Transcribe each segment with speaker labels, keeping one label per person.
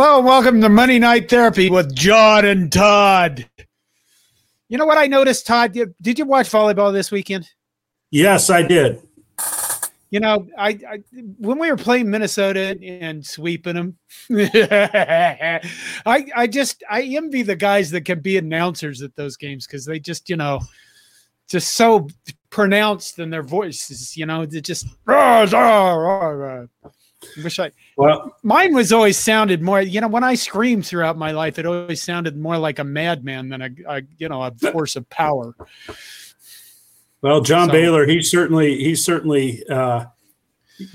Speaker 1: Hello, and welcome to Monday Night Therapy with Jon and Todd. You know what I noticed, Todd? Did you watch volleyball this weekend?
Speaker 2: Yes, I did.
Speaker 1: You know, I, I when we were playing Minnesota and sweeping them, I I just I envy the guys that can be announcers at those games because they just you know just so pronounced in their voices. You know, they just rah, rah, rah, rah. Wish I well mine was always sounded more, you know, when I screamed throughout my life, it always sounded more like a madman than a, a you know, a force of power.
Speaker 2: Well, Jon so, Baylor, he certainly he certainly uh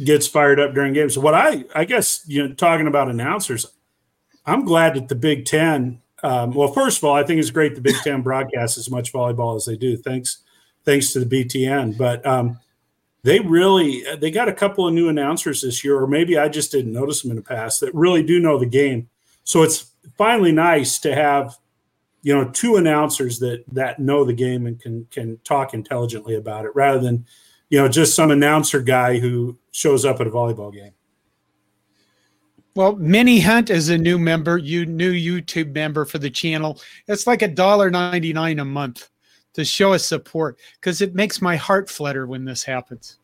Speaker 2: gets fired up during games. So what I I guess you know talking about announcers, I'm glad that the Big Ten um, well, first of all, I think it's great the Big Ten broadcasts as much volleyball as they do. Thanks, thanks to the BTN. But um, they really they got a couple of new announcers this year, or maybe I just didn't notice them in the past that really do know the game. So it's finally nice to have you know two announcers that that know the game and can can talk intelligently about it rather than you know just some announcer guy who shows up at a volleyball game.
Speaker 1: Well, Minnie Hunt is a new member, you new YouTube member for the channel. It's like a dollar ninety nine a month to show us support because it makes my heart flutter when this happens.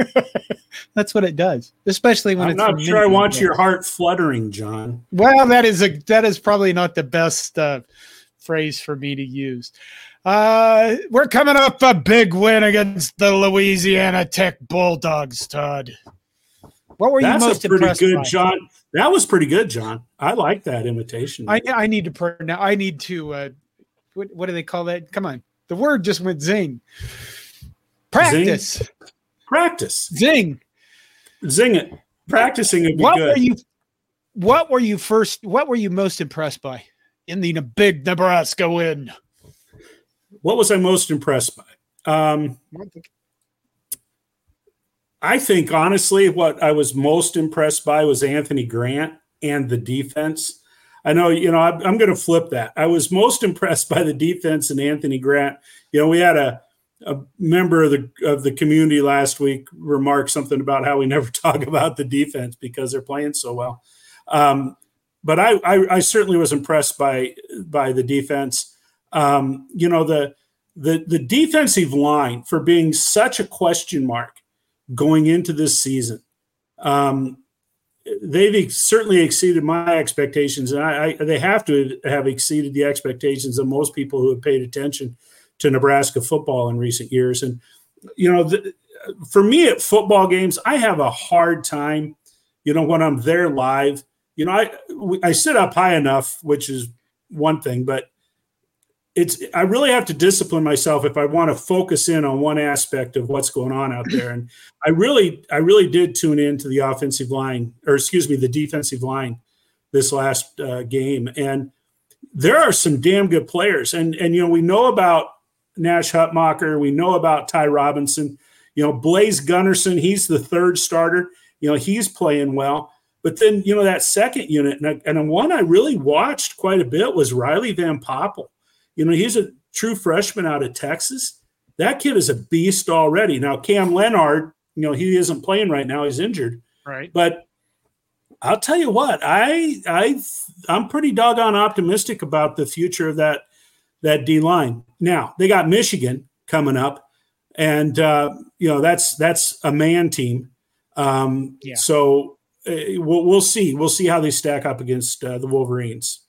Speaker 1: That's what it does, especially when
Speaker 2: I'm
Speaker 1: it's
Speaker 2: not sure I want your heart fluttering, Jon.
Speaker 1: Well, that is a that is probably not the best uh, phrase for me to use. Uh, we're coming up a big win against the Louisiana Tech Bulldogs, Todd. What were
Speaker 2: That's
Speaker 1: you most
Speaker 2: a pretty good,
Speaker 1: by?
Speaker 2: Jon. That was pretty good, Jon. I like that imitation.
Speaker 1: I, I need to now. I need to uh, what, what do they call that? Come on. The word just went zing. Practice.
Speaker 2: Zing. Practice.
Speaker 1: Zing.
Speaker 2: Zing it. Practicing would be
Speaker 1: what
Speaker 2: good.
Speaker 1: were you what were you first what were you most impressed by in the big Nebraska win?
Speaker 2: What was I most impressed by? Um, I think honestly, what I was most impressed by was Anthony Grant and the defense. I know, you know, I'm, going to flip that. I was most impressed by the defense and Anthony Grant. You know, we had a, a member of the of the community last week remark something about how we never talk about the defense because they're playing so well. Um, but I, I, I certainly was impressed by by the defense. Um, you know, the the the defensive line for being such a question mark going into this season. Um, they've certainly exceeded my expectations, and I, I, they have to have exceeded the expectations of most people who have paid attention to Nebraska football in recent years. And you know, the, for me at football games, I have a hard time. You know, when I'm there live, you know, I I sit up high enough, which is one thing, but it's I really have to discipline myself if I want to focus in on one aspect of what's going on out there. And I really, I really did tune in to the offensive line, or excuse me, the defensive line this last uh, game. And there are some damn good players. And and you know, we know about Nash Hutmacher, we know about Ty Robinson. You know, Blaise Gunnerson, he's the third starter. You know, he's playing well. But then, you know, that second unit, and, and one I really watched quite a bit was Riley Van Poppel you know, he's a true freshman out of Texas. That kid is a beast already. Now, Cam Lenhardt, you know, he isn't playing right now; he's injured.
Speaker 1: Right.
Speaker 2: But I'll tell you what, I I I'm pretty doggone optimistic about the future of that that D line. Now they got Michigan coming up, and uh, you know that's that's a man team. Um, yeah. So uh, we'll, we'll see. We'll see how they stack up against uh, the Wolverines.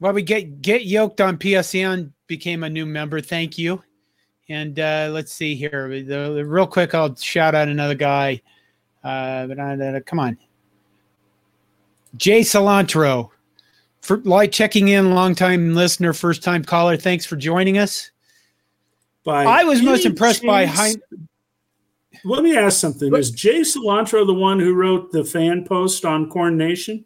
Speaker 1: Well, we get get yoked on PSN became a new member. Thank you. And uh, let's see here. The, the, real quick, I'll shout out another guy. Uh, but uh, come on, Jay Cilantro, for like checking in, longtime listener, first time caller. Thanks for joining us.
Speaker 2: By
Speaker 1: I was most impressed by. Hein-
Speaker 2: Let me ask something. Is Jay Cilantro the one who wrote the fan post on Corn Nation?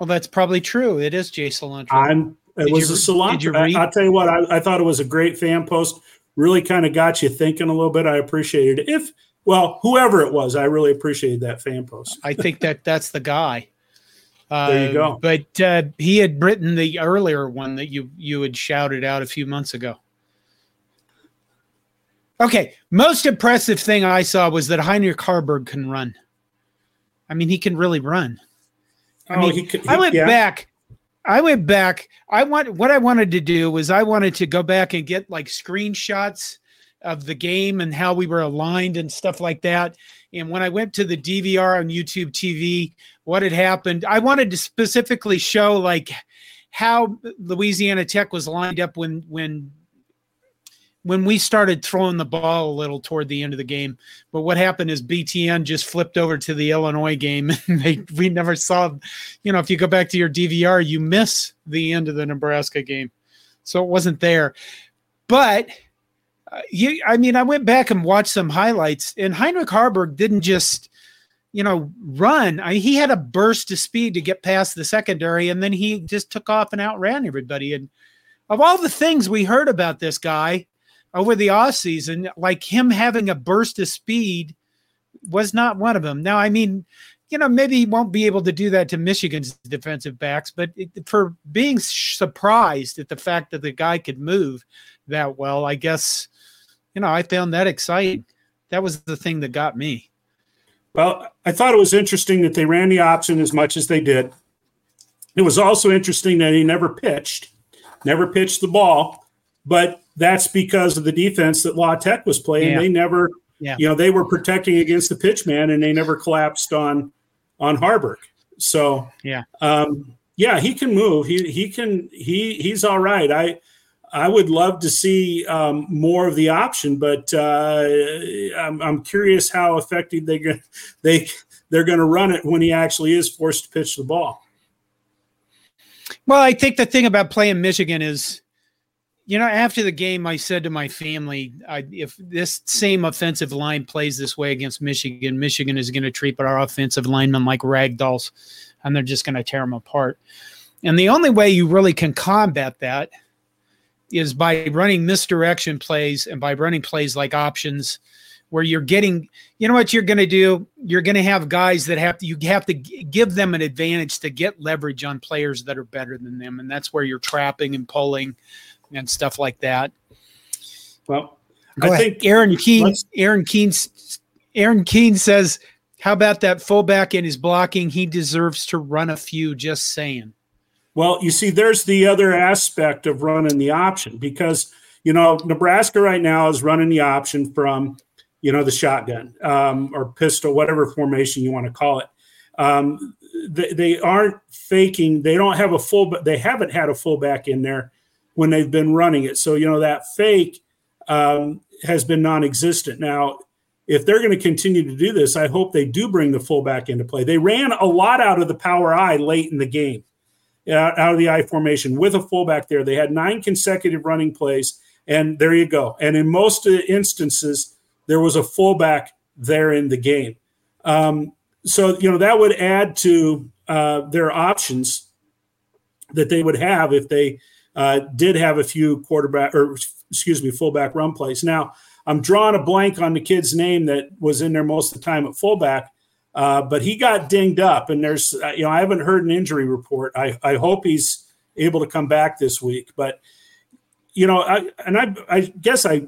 Speaker 1: Well, that's probably true. It is Jay Cilantro.
Speaker 2: I'm. It did was you, a cilantro. I, will tell you what. I, I, thought it was a great fan post. Really, kind of got you thinking a little bit. I appreciated it. If well, whoever it was, I really appreciated that fan post.
Speaker 1: I think that that's the guy.
Speaker 2: Uh, there you go.
Speaker 1: But uh, he had written the earlier one that you you had shouted out a few months ago. Okay, most impressive thing I saw was that Heinrich Haarberg can run. I mean, he can really run. I
Speaker 2: Oh,
Speaker 1: mean,
Speaker 2: he could-
Speaker 1: I went
Speaker 2: yeah.
Speaker 1: back. I went back. I want what I wanted to do was I wanted to go back and get like screenshots of the game and how we were aligned and stuff like that. And when I went to the DVR on YouTube TV, what had happened, I wanted to specifically show like how Louisiana Tech was lined up when when when we started throwing the ball a little toward the end of the game. But what happened is BTN just flipped over to the Illinois game. And they we never saw, you know, if you go back to your DVR, you miss the end of the Nebraska game. So it wasn't there. But uh, you, I mean, I went back and watched some highlights, and Heinrich Haarberg didn't just, you know, run. I, he had a burst of speed to get past the secondary, and then he just took off and outran everybody. And of all the things we heard about this guy over the off season, like him having a burst of speed was not one of them. Now, I mean, you know, maybe he won't be able to do that to Michigan's defensive backs, but it, for being surprised at the fact that the guy could move that well, I guess, you know, I found that exciting. That was the thing that got me.
Speaker 2: Well, I thought it was interesting that they ran the option as much as they did. It was also interesting that he never pitched, never pitched the ball, but that's because of the defense that La Tech was playing.
Speaker 1: Yeah.
Speaker 2: They never,
Speaker 1: Yeah.
Speaker 2: you know, they were protecting against the pitch man and they never collapsed on on Haarberg. So
Speaker 1: Yeah.
Speaker 2: um, yeah, he can move. He he can he he's all right. I I would love to see um, more of the option, but uh, I'm, I'm curious how effective they go- they they're going to run it when he actually is forced to pitch the ball.
Speaker 1: Well, I think the thing about playing Michigan is, you know, after the game, I said to my family, I, if this same offensive line plays this way against Michigan, Michigan is going to treat our offensive linemen like rag dolls, and they're just going to tear them apart. And the only way you really can combat that is by running misdirection plays and by running plays like options where you're getting you know what you're going to do you're going to have guys that have to you have to g- give them an advantage to get leverage on players that are better than them and that's where you're trapping and pulling and stuff like that
Speaker 2: Well,
Speaker 1: Go
Speaker 2: I
Speaker 1: ahead.
Speaker 2: think
Speaker 1: aaron keen aaron keen aaron keen says how about that fullback in his blocking he deserves to run a few just saying
Speaker 2: Well, you see, there's the other aspect of running the option because you know Nebraska right now is running the option from you know the shotgun um, or pistol, whatever formation you want to call it. Um, they, they aren't faking. They don't have a full, but they haven't had a fullback in there when they've been running it. So you know that fake um, has been non-existent. Now, if they're going to continue to do this, I hope they do bring the fullback into play. They ran a lot out of the power I late in the game out, out of the I formation with a fullback there. They had nine consecutive running plays, and there you go. And in most uh, instances, there was a fullback there in the game. Um, so you know that would add to uh, their options that they would have if they uh, did have a few quarterback or excuse me fullback run plays. Now I'm drawing a blank on the kid's name that was in there most of the time at fullback. Uh, but he got dinged up, and there's uh, you know I haven't heard an injury report. I I hope he's able to come back this week. But you know, I and I I guess I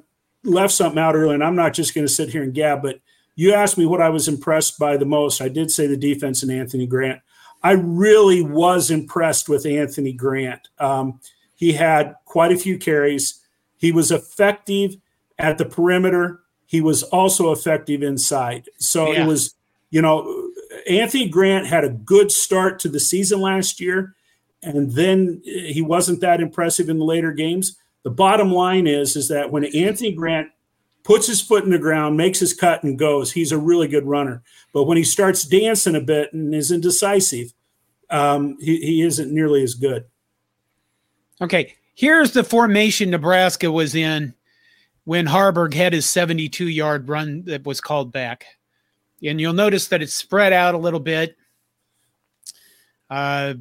Speaker 2: left something out earlier, and I'm not just going to sit here and gab. But you asked me what I was impressed by the most. I did say the defense and Anthony Grant. I really was impressed with Anthony Grant. Um, he had quite a few carries. He was effective at the perimeter. He was also effective inside. So
Speaker 1: Yeah.
Speaker 2: it was you know, Anthony Grant had a good start to the season last year, and then he wasn't that impressive in the later games. The bottom line is, is that when Anthony Grant puts his foot in the ground, makes his cut, and goes, he's a really good runner. But when he starts dancing a bit and is indecisive, um, he, he isn't nearly as good.
Speaker 1: Okay, here's the formation Nebraska was in when Haarberg had his 72 yard run that was called back. And you'll notice that it's spread out a little bit. Uh,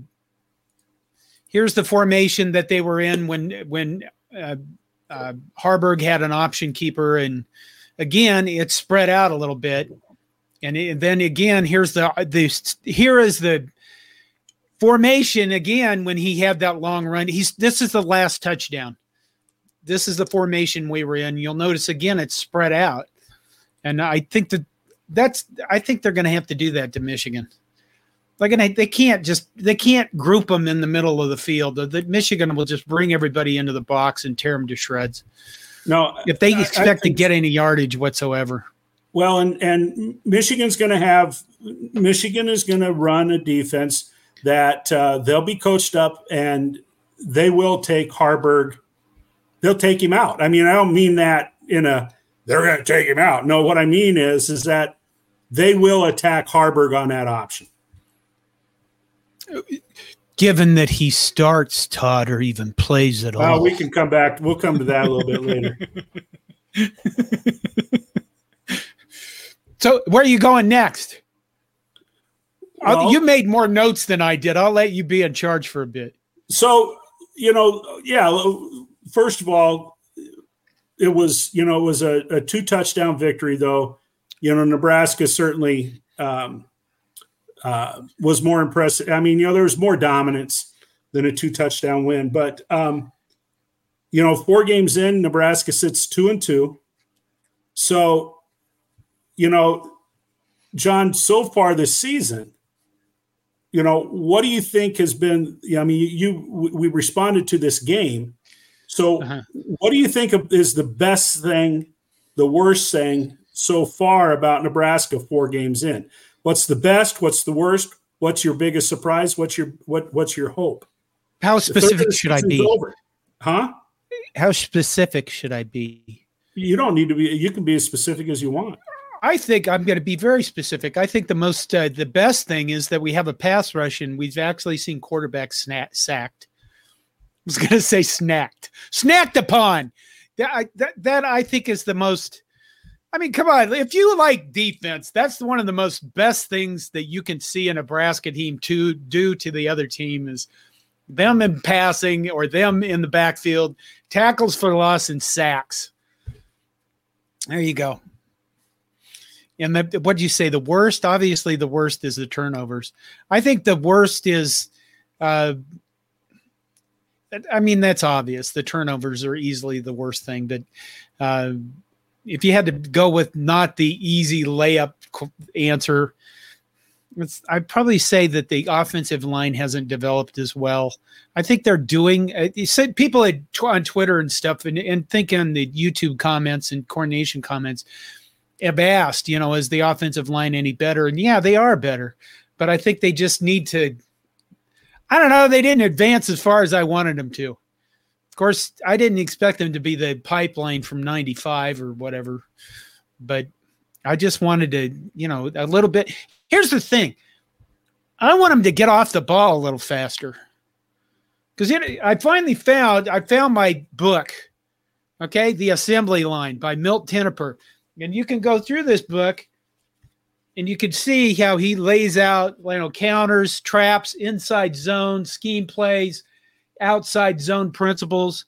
Speaker 1: here's the formation that they were in when when uh, uh, Haarberg had an option keeper, and again it's spread out a little bit. And, it- then again, here's the the here is the formation again when he had that long run. He's this is the last touchdown. This is the formation we were in. You'll notice again it's spread out, and I think that that's I think they're going to have to do that to Michigan. Like, and they can't just they can't group them in the middle of the field. The Michigan will just bring everybody into the box and tear them to shreds.
Speaker 2: No,
Speaker 1: if they expect to get any yardage whatsoever.
Speaker 2: Well, and and Michigan's going to have Michigan is going to run a defense that uh, they'll be coached up and they will take Haarberg. They'll take him out. I mean, I don't mean that in a they're going to take him out. No, what I mean is is that they will attack Haarberg on that option.
Speaker 1: Given that he starts Todd or even plays at
Speaker 2: well,
Speaker 1: all.
Speaker 2: we can come back. We'll come to that a little bit later.
Speaker 1: so, where are you going next? Well, you made more notes than I did. I'll let you be in charge for a bit.
Speaker 2: So, you know, yeah, first of all, it was, you know, it was a, a two touchdown victory, though. You know, Nebraska certainly um, uh, was more impressive. I mean, you know, there was more dominance than a two touchdown win, but, um, you know, four games in, Nebraska sits two and two. So, you know, Jon, so far this season, you know, what do you think has been? I mean, you we responded to this game. So, uh-huh. what do you think is the best thing, the worst thing so far about Nebraska four games in? What's the best? What's the worst? What's your biggest surprise? What's your what? What's your hope?
Speaker 1: How specific should I be?
Speaker 2: Over. Huh?
Speaker 1: How specific should I be?
Speaker 2: You don't need to be. You can be as specific as you want.
Speaker 1: I think I'm going to be very specific. I think the most, uh, the best thing is that we have a pass rush and we've actually seen quarterbacks sna- sacked. I was going to say snacked, snacked upon. That, that that I think is the most. I mean, come on. If you like defense, that's one of the most best things that you can see a Nebraska team to do to the other team is them in passing or them in the backfield, tackles for loss and sacks. There you go. And what do you say? The worst, obviously, the worst is the turnovers. I think the worst is, uh, I mean, that's obvious. The turnovers are easily the worst thing. But uh, if you had to go with not the easy layup answer, I'd probably say that the offensive line hasn't developed as well. I think they're doing. Uh, you said people on Twitter and stuff, and, and think the YouTube comments and Corn Nation comments have asked, you know, is the offensive line any better? And yeah, they are better, but I think they just need to. I don't know. They didn't advance as far as I wanted them to. Of course, I didn't expect them to be the pipeline from 95 or whatever, but I just wanted to, you know, a little bit. Here's the thing I want them to get off the ball a little faster. Because I finally found, I found my book, okay, The Assembly Line by Milt Tenopir. And you can go through this book and you can see how he lays out you know counters, traps, inside zone, scheme plays, outside zone principles.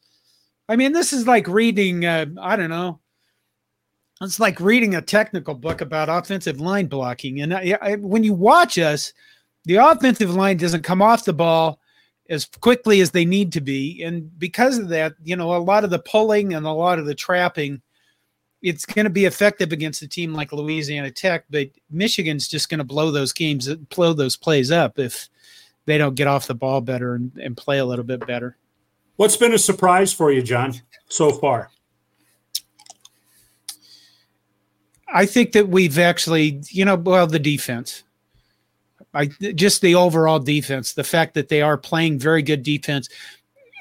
Speaker 1: I mean, this is like reading uh, I don't know. It's like reading a technical book about offensive line blocking. And I, I, when you watch us, the offensive line doesn't come off the ball as quickly as they need to be. And because of that, you know, a lot of the pulling and a lot of the trapping – it's going to be effective against a team like Louisiana Tech, but Michigan's just going to blow those games, blow those plays up if they don't get off the ball better and, and play a little bit better.
Speaker 2: What's been a surprise for you, Jon, so far?
Speaker 1: I think that we've actually, you know, well, the defense. I just the overall defense, the fact that they are playing very good defense.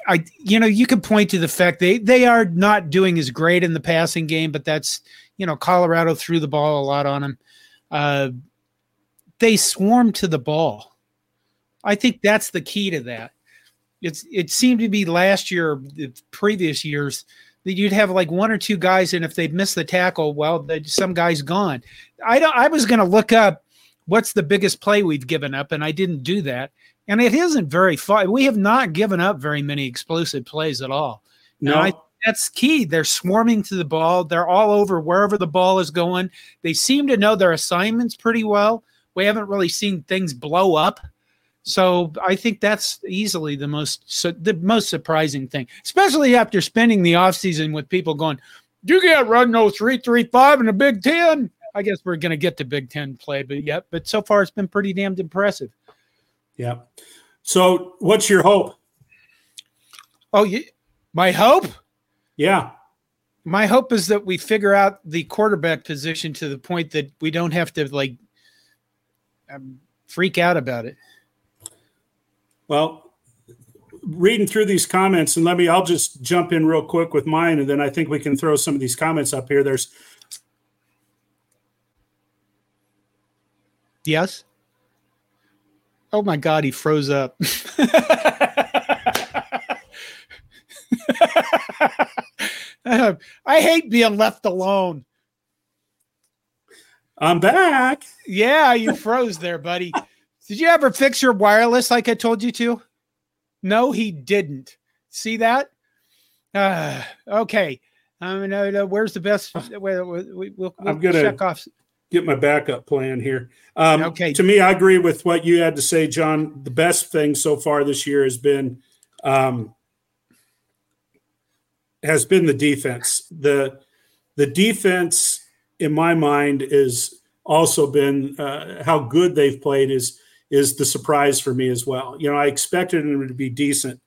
Speaker 1: I you know you can point to the fact they they are not doing as great in the passing game, but that's you know Colorado threw the ball a lot on them. Uh, they swarm to the ball. I think that's the key to that. It's it seemed to be last year, the previous years that you'd have like one or two guys, and if they'd miss the tackle, well, some guy's gone. I don't. I was going to look up what's the biggest play we've given up, and I didn't do that and it isn't very far. We have not given up very many explosive plays at all. No, I, that's key. They're swarming to the ball. They're all over wherever the ball is going. They seem to know their assignments pretty well. We haven't really seen things blow up. So I think that's easily the most so the most surprising thing, especially after spending the offseason with people going, "You can't run no three three five in the Big Ten. I guess we're going to get to Big Ten play, but yeah, but so far it's been pretty damned impressive.
Speaker 2: Yeah. So, what's your hope?
Speaker 1: Oh, my hope.
Speaker 2: Yeah.
Speaker 1: My hope is that we figure out the quarterback position to the point that we don't have to like um, freak out about it.
Speaker 2: Well, reading through these comments, and let me, I'll just jump in real quick with mine, and then I think we can throw some of these comments up here. There's,
Speaker 1: yes. Oh my God, he froze up. I hate being left alone.
Speaker 2: I'm back.
Speaker 1: Yeah, you froze there, buddy. Did you ever fix your wireless like I told you to? No, he didn't. See that? Uh, okay. I mean, where's the best? Where, we, will
Speaker 2: I'm gonna
Speaker 1: check off.
Speaker 2: Get my backup plan here. Um,
Speaker 1: Okay.
Speaker 2: To me, I agree with what you had to say, Jon. The best thing so far this year has been um, has been the defense. the The defense, in my mind, is also been uh, how good they've played is is the surprise for me as well. You know, I expected them to be decent,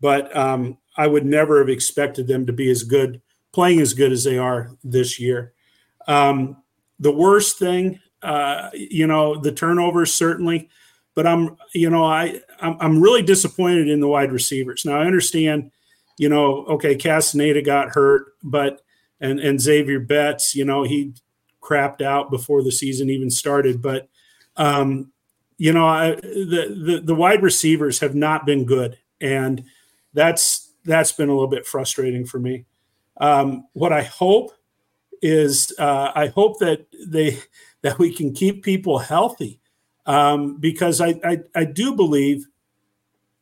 Speaker 2: but um, I would never have expected them to be as good, playing as good as they are this year. Um, the worst thing, uh, you know, the turnovers certainly, but I'm, you know, I I'm, I'm really disappointed in the wide receivers. Now I understand, you know, okay, Castaneda got hurt, but and and Xavier Betts, you know, he crapped out before the season even started, but um, you know, I, the, the the wide receivers have not been good, and that's that's been a little bit frustrating for me. Um, what I hope is uh, I hope that they that we can keep people healthy um, because I, I I do believe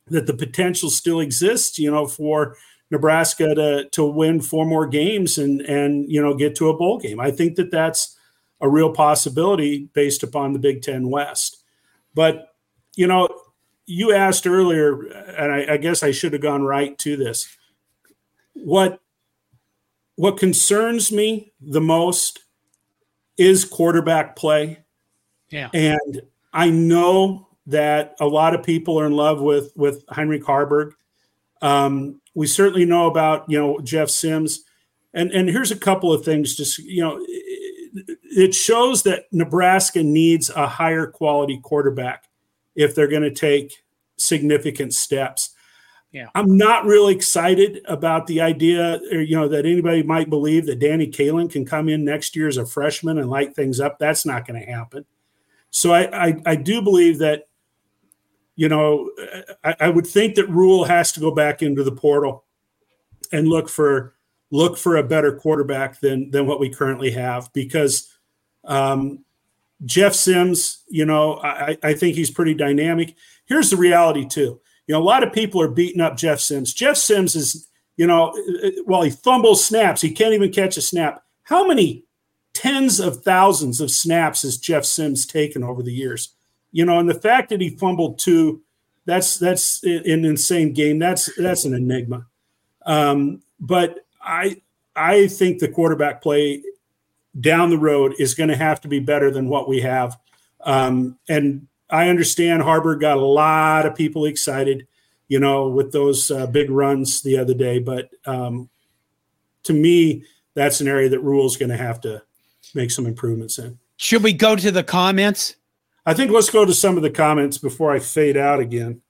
Speaker 2: that the potential still exists. You know, for Nebraska to to win four more games and and you know get to a bowl game. I think that that's a real possibility based upon the Big Ten West. But you know, you asked earlier, and I, I guess I should have gone right to this. What what concerns me the most is quarterback play.
Speaker 1: Yeah.
Speaker 2: And I know that a lot of people are in love with with Heinrich Haarberg. Um, we certainly know about you know Jeff Sims, and and here's a couple of things. Just you know, it, it shows that Nebraska needs a higher quality quarterback if they're going to take significant steps.
Speaker 1: Yeah.
Speaker 2: I'm not really excited about the idea, or, you know, that anybody might believe that Danny Kaelin can come in next year as a freshman and light things up. That's not going to happen. So I, I, I do believe that, you know, I, I would think that Rhule has to go back into the portal and look for look for a better quarterback than than what we currently have because um, Jeff Sims, you know, I, I think he's pretty dynamic. Here's the reality too. You know, a lot of people are beating up Jeff Sims. Jeff Sims is, you know, while he fumbles snaps, he can't even catch a snap. How many tens of thousands of snaps has Jeff Sims taken over the years? You know, and the fact that he fumbled two, that's that's an insane game. That's that's an enigma. Um, but I I think the quarterback play down the road is going to have to be better than what we have. Um, and I understand Haarberg got a lot of people excited, you know, with those uh, big runs the other day. But um, to me, that's an area that Rhule's going to have to make some improvements in.
Speaker 1: Should we go to the comments?
Speaker 2: I think let's go to some of the comments before I fade out again.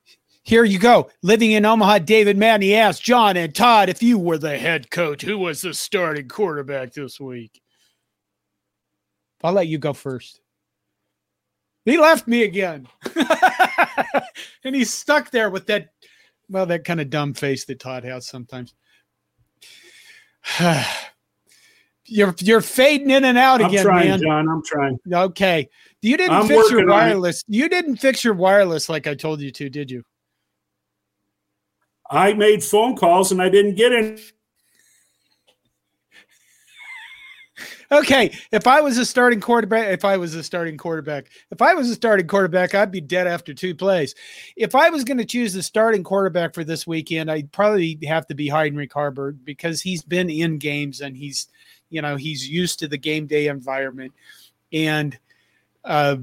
Speaker 1: Here you go. Living in Omaha, David Manny asked Jon and Todd if you were the head coach, who was the starting quarterback this week? I'll let you go first. He left me again. and he's stuck there with that, well, that kind of dumb face that Todd has sometimes. you're you're fading in and out again.
Speaker 2: I'm
Speaker 1: again,
Speaker 2: trying,
Speaker 1: man.
Speaker 2: Jon. I'm trying.
Speaker 1: Okay. You didn't
Speaker 2: I'm
Speaker 1: fix your
Speaker 2: working on it.
Speaker 1: wireless. You didn't fix your wireless like I told you to, did you?
Speaker 2: I made phone calls and I didn't get any.
Speaker 1: Okay, if I was a starting quarterback, if I was a starting quarterback, if I was a starting quarterback, I'd be dead after two plays. If I was going to choose the starting quarterback for this weekend, I'd probably have to be Heinrich Haarberg because he's been in games and he's, you know, he's used to the game day environment. and uh,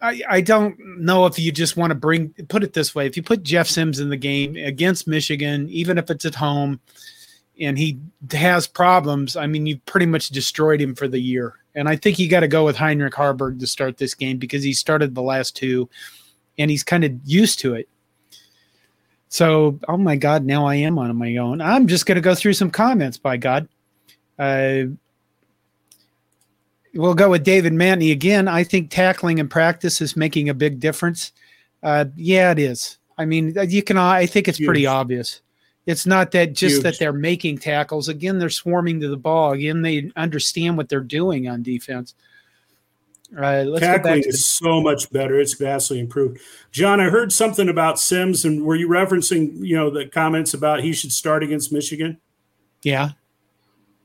Speaker 1: I, I don't know if you just want to bring put it this way. If you put Jeff Sims in the game against Michigan, even if it's at home, and he has problems, I mean, you've pretty much destroyed him for the year. And I think you got to go with Heinrich Haarberg to start this game because he started the last two, and he's kind of used to it. So, oh my God, now I am on my own. I'm just going to go through some comments. By God, uh, we'll go with David Mantney again. I think tackling in practice is making a big difference. Uh, yeah, it is. I mean, you can. I think it's pretty obvious. It's not that just Huge. that they're making tackles. Again, they're swarming to the ball. Again, they understand what they're doing on defense.
Speaker 2: Uh, let's Tackling is the- so much better. It's vastly improved. John, I heard something about Sims, and were you referencing, you know, the comments about he should start against Michigan?
Speaker 1: Yeah.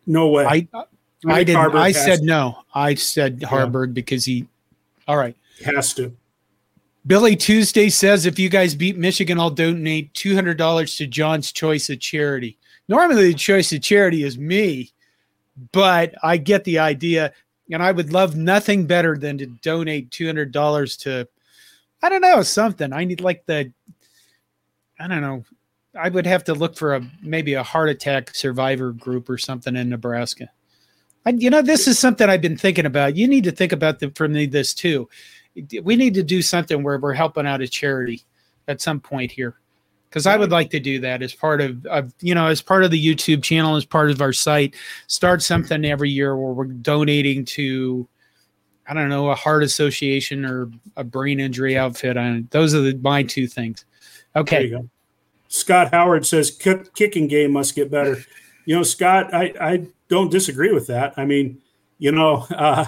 Speaker 2: No way.
Speaker 1: I I didn't. Haarberg I said to. no. I said Haarberg yeah. because he. All right.
Speaker 2: Has to.
Speaker 1: Billy Tuesday says if you guys beat Michigan, I'll donate two hundred dollars to Jon's Choice of Charity. Normally, the choice of charity is me, but I get the idea, and I would love nothing better than to donate two hundred dollars to. I don't know something. I need like the. I don't know. I would have to look for a maybe a heart attack survivor group or something in Nebraska. I, you know, this is something I've been thinking about. You need to think about the, for me this too. We need to do something where we're helping out a charity at some point here, because I would like to do that as part of, of, you know, as part of the YouTube channel, as part of our site. Start something every year where we're donating to, I don't know, a heart association or a brain injury outfit. On those are the, my two things. Okay.
Speaker 2: Scott Howard says kicking game must get better. You know, Scott, I, I don't disagree with that. I mean, you know, uh,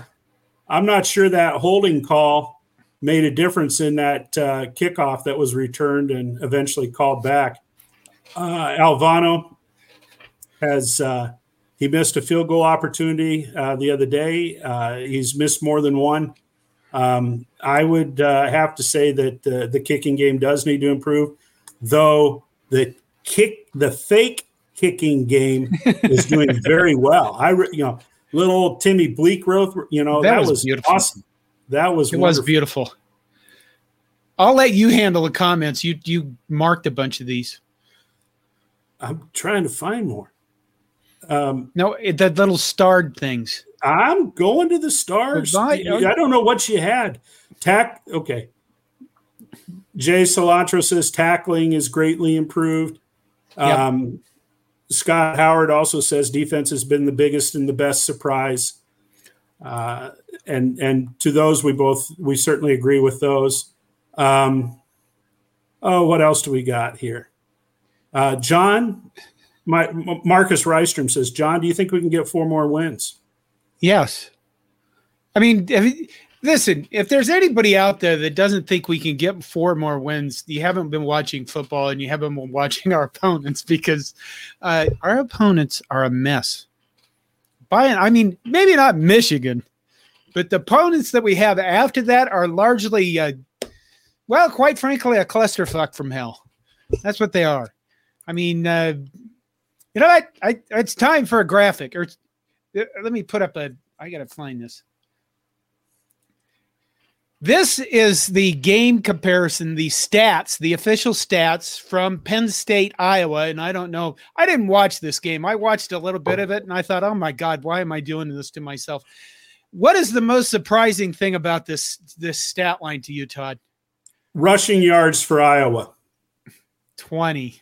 Speaker 2: I'm not sure that holding call made a difference in that uh, kickoff that was returned and eventually called back. Uh, Alvano has uh, he missed a field goal opportunity uh, the other day. Uh, he's missed more than one. Um, I would uh, have to say that the, the kicking game does need to improve, though the kick the fake kicking game is doing very well. I, you know, little Timmy Bleekreuth, you know, that, that was, was, awesome. That was
Speaker 1: it wonderful. was beautiful. I'll let you handle the comments. You you marked a bunch of these.
Speaker 2: I'm trying to find more.
Speaker 1: Um, no, the little starred things.
Speaker 2: I'm going to the stars. I don't know what she had. Tack. Okay. Jay Cilantro says tackling is greatly improved. Yep. Um, Scott Howard also says defense has been the biggest and the best surprise. Uh, and and to those we both we certainly agree with those. Um, oh, what else do we got here? Uh, Jon, my, Marcus Rystrom says, Jon, do you think we can get four more wins?
Speaker 1: Yes. I mean, listen, if there's anybody out there that doesn't think we can get four more wins, you haven't been watching football and you haven't been watching our opponents because uh, our opponents are a mess. By I mean, maybe not Michigan, but the opponents that we have after that are largely, uh, well, quite frankly, a clusterfuck from hell. That's what they are. I mean, uh, you know what? I, it's time for a graphic. Or uh, let me put up a. I gotta find this. This is the game comparison, the stats, the official stats from Penn State, Iowa. And I don't know, I didn't watch this game. I watched a little bit of it and I thought, oh my God, why am I doing this to myself? What is the most surprising thing about this this stat line to you, Todd?
Speaker 2: Rushing yards for Iowa.
Speaker 1: 20.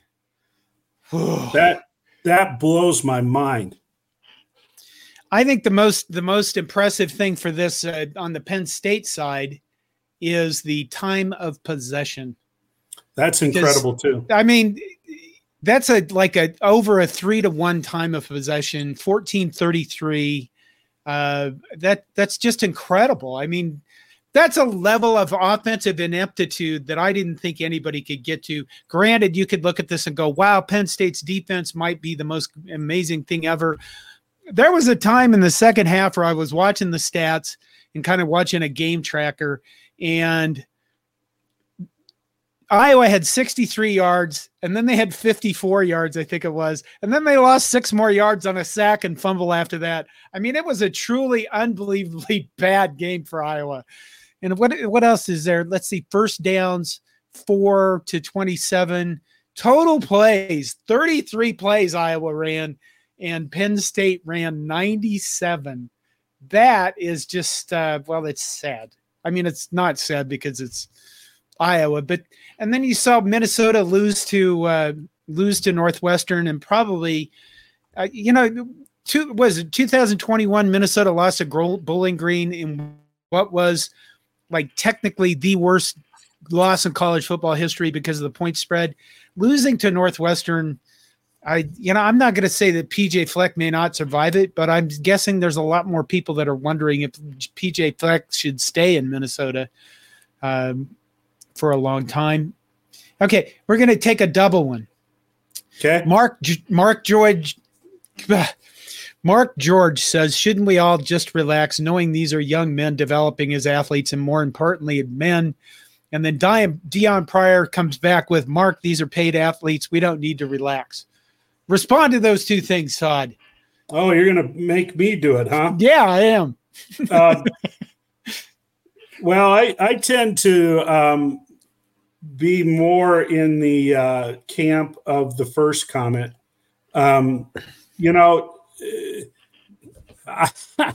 Speaker 2: that that blows my mind.
Speaker 1: I think the most the most impressive thing for this uh, on the Penn State side is the time of possession.
Speaker 2: That's incredible too. I
Speaker 1: mean, that's a like a over a three to one time of possession, fourteen thirty three. Uh, that that's just incredible. I mean, that's a level of offensive ineptitude that I didn't think anybody could get to. Granted, you could look at this and go, "Wow, Penn State's defense might be the most amazing thing ever." There was a time in the second half where I was watching the stats and kind of watching a game tracker, and Iowa had 63 yards, and then they had 54 yards, I think it was, and then they lost six more yards on a sack and fumble after that. I mean, it was a truly unbelievably bad game for Iowa. And what what else is there? Let's see, first downs four to 27, total plays 33 plays Iowa ran, and Penn State ran 97. That is just uh, well, it's sad. I mean, it's not sad because it's Iowa, but and then you saw Minnesota lose to uh, lose to Northwestern, and probably, uh, you know, two was it 2021 Minnesota lost to Bowling Green in what was like technically the worst loss in college football history because of the point spread. Losing to Northwestern, I you know I'm not going to say that PJ Fleck may not survive it, but I'm guessing there's a lot more people that are wondering if PJ Fleck should stay in Minnesota. Um, for a long time. Okay, we're going to take a double one.
Speaker 2: Okay.
Speaker 1: Mark Mark George Mark George says, shouldn't we all just relax knowing these are young men developing as athletes and more importantly men? And then Dion, Dion Pryor comes back with Mark, these are paid athletes. We don't need to relax. Respond to those two things, Todd.
Speaker 2: Oh, you're going to make me do it, huh?
Speaker 1: Yeah, I am. uh,
Speaker 2: well, I, I tend to um, be more in the uh, camp of the first comment. Um, you know,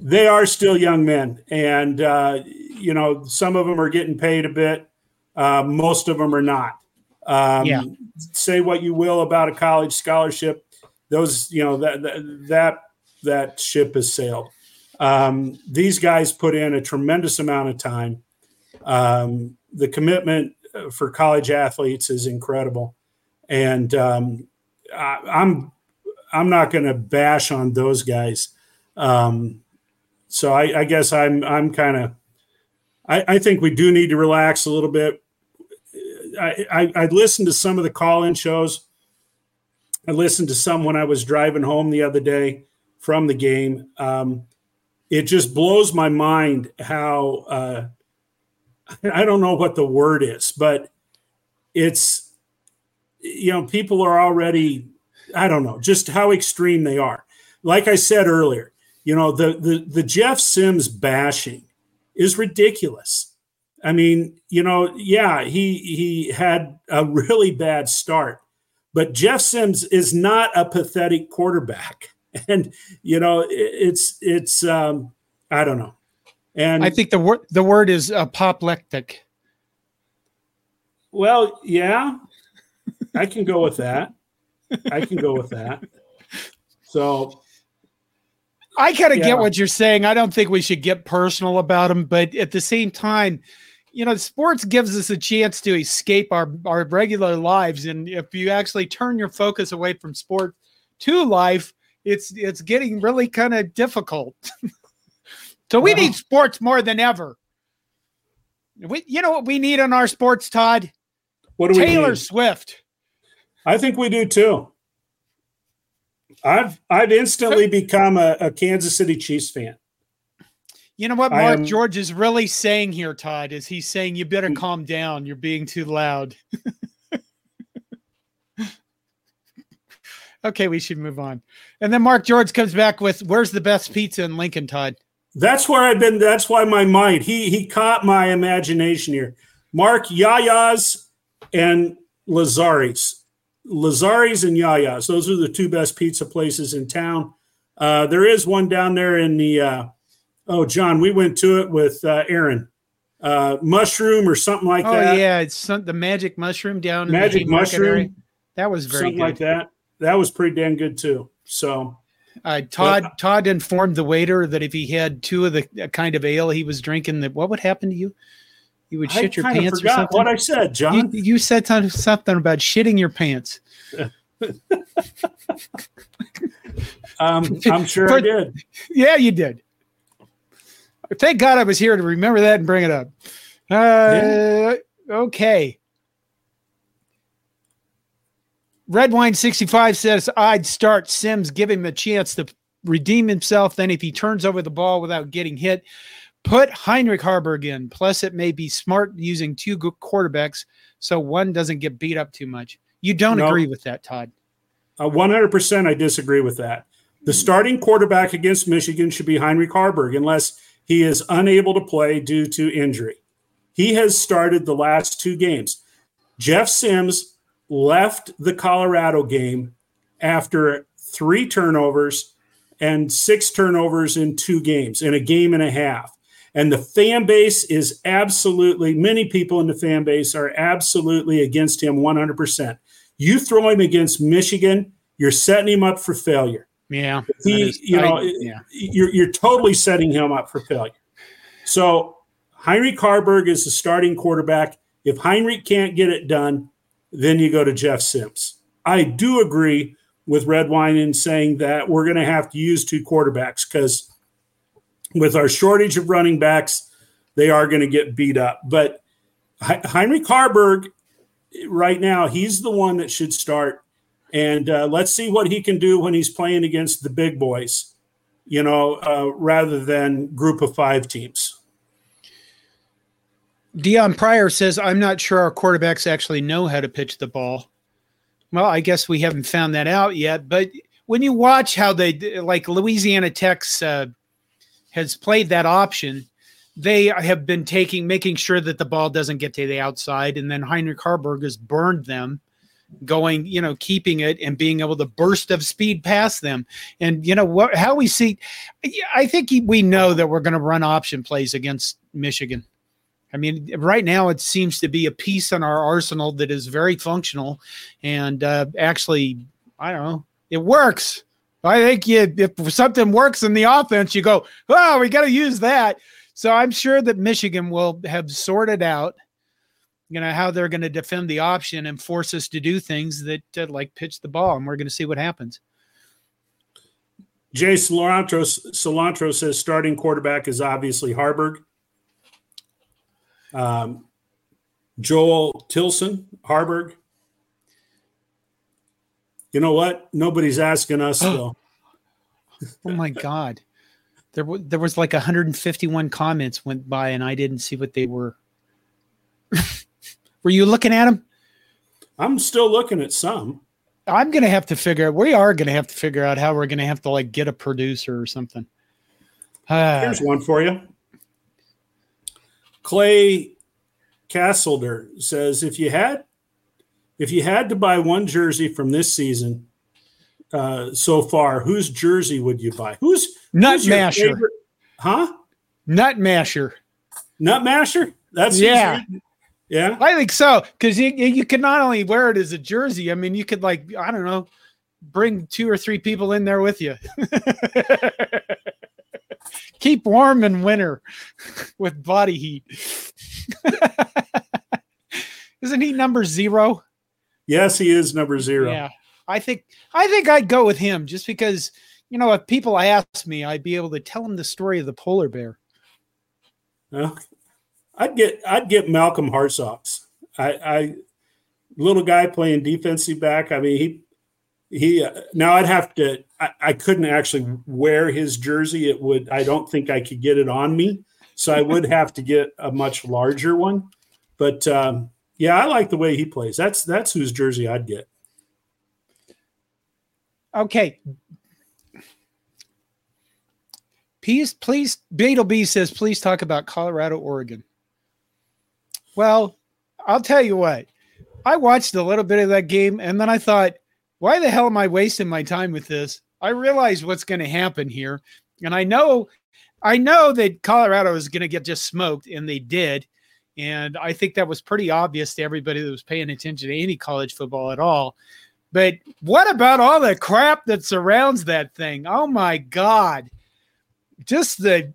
Speaker 2: they are still young men, and uh, you know, some of them are getting paid a bit. Uh, most of them are not. Um, yeah. Say what you will about a college scholarship, those you know that that that ship has sailed. Um, these guys put in a tremendous amount of time. Um, the commitment uh, for college athletes is incredible, and um, I, I'm I'm not going to bash on those guys. Um, so I, I, guess I'm I'm kind of I, I, think we do need to relax a little bit. I, I, I listened to some of the call-in shows. I listened to some when I was driving home the other day from the game. Um, it just blows my mind how uh, I don't know what the word is, but it's you know people are already I don't know just how extreme they are. Like I said earlier, you know the the the Jeff Sims bashing is ridiculous. I mean, you know, yeah, he he had a really bad start, but Jeff Sims is not a pathetic quarterback, and you know, it, it's it's um, I don't know. And
Speaker 1: I think the word the word is uh, apoplectic.
Speaker 2: Well, yeah, I can go with that. I can go with that. So
Speaker 1: I kind of yeah. get what you're saying. I don't think we should get personal about him, but at the same time, you know, sports gives us a chance to escape our, our regular lives. And if you actually turn your focus away from sport to life, it's it's getting really kind of difficult. So we need sports more than ever. We, you know what we need in our sports, Todd?
Speaker 2: What do
Speaker 1: Taylor
Speaker 2: we
Speaker 1: Taylor Swift.
Speaker 2: I think we do too. I've I've instantly become a, a Kansas City Chiefs fan.
Speaker 1: You know what Mark am, George is really saying here, Todd, is he's saying you better mm. calm down. You're being too loud. okay, we should move on. And then Mark George comes back with where's the best pizza in Lincoln, Todd?
Speaker 2: That's where I've been. That's why my mind he he caught my imagination here. Mark Yaya's and Lazari's. Lazari's and Yaya's. Those are the two best pizza places in town. Uh, there is one down there in the. Uh, oh, Jon, we went to it with uh, Aaron. Uh, mushroom or something like
Speaker 1: oh,
Speaker 2: that.
Speaker 1: Oh yeah, it's some, the magic mushroom down.
Speaker 2: Magic mushroom.
Speaker 1: That was very
Speaker 2: something
Speaker 1: good.
Speaker 2: like that. That was pretty damn good too. So
Speaker 1: uh, Todd but, Todd informed the waiter that if he had two of the kind of ale he was drinking, that what would happen to you? You would shit I your pants or something.
Speaker 2: What I said, Jon.
Speaker 1: You, you said something about shitting your pants.
Speaker 2: um, I'm sure For, I did.
Speaker 1: Yeah, you did. Thank God I was here to remember that and bring it up. Uh, yeah. Okay. Red Wine 65 says, I'd start Sims, give him a chance to redeem himself. Then, if he turns over the ball without getting hit, Put Heinrich Haarberg in. Plus, it may be smart using two good quarterbacks so one doesn't get beat up too much. You don't
Speaker 2: No.
Speaker 1: agree with that, Todd.
Speaker 2: Uh, 100% I disagree with that. The starting quarterback against Michigan should be Heinrich Haarberg unless he is unable to play due to injury. He has started the last two games. Jeff Sims left the Colorado game after three turnovers and six turnovers in two games, in a game and a half. And the fan base is absolutely, many people in the fan base are absolutely against him 100%. You throw him against Michigan, you're setting him up for failure.
Speaker 1: Yeah.
Speaker 2: He,
Speaker 1: is-
Speaker 2: you know,
Speaker 1: I- yeah.
Speaker 2: you're, you're totally setting him up for failure. So Heinrich Haarberg is the starting quarterback. If Heinrich can't get it done, then you go to Jeff Sims. I do agree with Red Wine in saying that we're going to have to use two quarterbacks because with our shortage of running backs, they are going to get beat up. But Heinrich Haarberg, right now, he's the one that should start. And uh, let's see what he can do when he's playing against the big boys, you know, uh, rather than group of five teams.
Speaker 1: Dion Pryor says, I'm not sure our quarterbacks actually know how to pitch the ball. Well, I guess we haven't found that out yet. But when you watch how they, like Louisiana Tech's uh, has played that option, they have been taking, making sure that the ball doesn't get to the outside. And then Heinrich Haarberg has burned them going, you know, keeping it and being able to burst of speed past them. And, you know, what, how we see, I think we know that we're going to run option plays against Michigan. I mean, right now it seems to be a piece in our arsenal that is very functional, and uh, actually, I don't know, it works. I think you, if something works in the offense, you go, "Oh, we got to use that." So I'm sure that Michigan will have sorted out, you know, how they're going to defend the option and force us to do things that uh, like pitch the ball, and we're going to see what happens.
Speaker 2: Jay Cilantro, Cilantro says starting quarterback is obviously Haarberg. Um, Joel Tilson, Haarberg. You know what? Nobody's asking us though.
Speaker 1: Oh my god. There, w- there was like 151 comments went by and I didn't see what they were. were you looking at them?
Speaker 2: I'm still looking at some.
Speaker 1: I'm gonna have to figure. out. We are gonna have to figure out how we're gonna have to like get a producer or something. Uh,
Speaker 2: Here's one for you. Clay Castleter says if you had if you had to buy one jersey from this season uh, so far, whose jersey would you buy? Who's
Speaker 1: Nut
Speaker 2: who's
Speaker 1: Masher.
Speaker 2: favorite- Huh?
Speaker 1: Nut Masher.
Speaker 2: Nut Masher? That's
Speaker 1: Yeah.
Speaker 2: yeah.
Speaker 1: I think so because you you could not only wear it as a jersey. I mean, you could like I don't know, bring two or three people in there with you. Keep warm in winter with body heat. Isn't he number zero?
Speaker 2: Yes, he is number zero.
Speaker 1: Yeah, I think I think I'd go with him just because you know if people ask me, I'd be able to tell them the story of the polar bear.
Speaker 2: Well, I'd get I'd get Malcolm Hartzog. I, I little guy playing defensive back. I mean he he uh, now I'd have to I, I couldn't actually wear his jersey. It would I don't think I could get it on me. So I would have to get a much larger one. But um, yeah, I like the way he plays. That's that's whose jersey I'd get.
Speaker 1: Okay. Please, please, Beetle B says, please talk about Colorado, Oregon. Well, I'll tell you what. I watched a little bit of that game and then I thought, why the hell am I wasting my time with this? I realize what's going to happen here. And I know, I know that Colorado is going to get just smoked, and they did. And I think that was pretty obvious to everybody that was paying attention to any college football at all. But what about all the crap that surrounds that thing? Oh my God. Just the.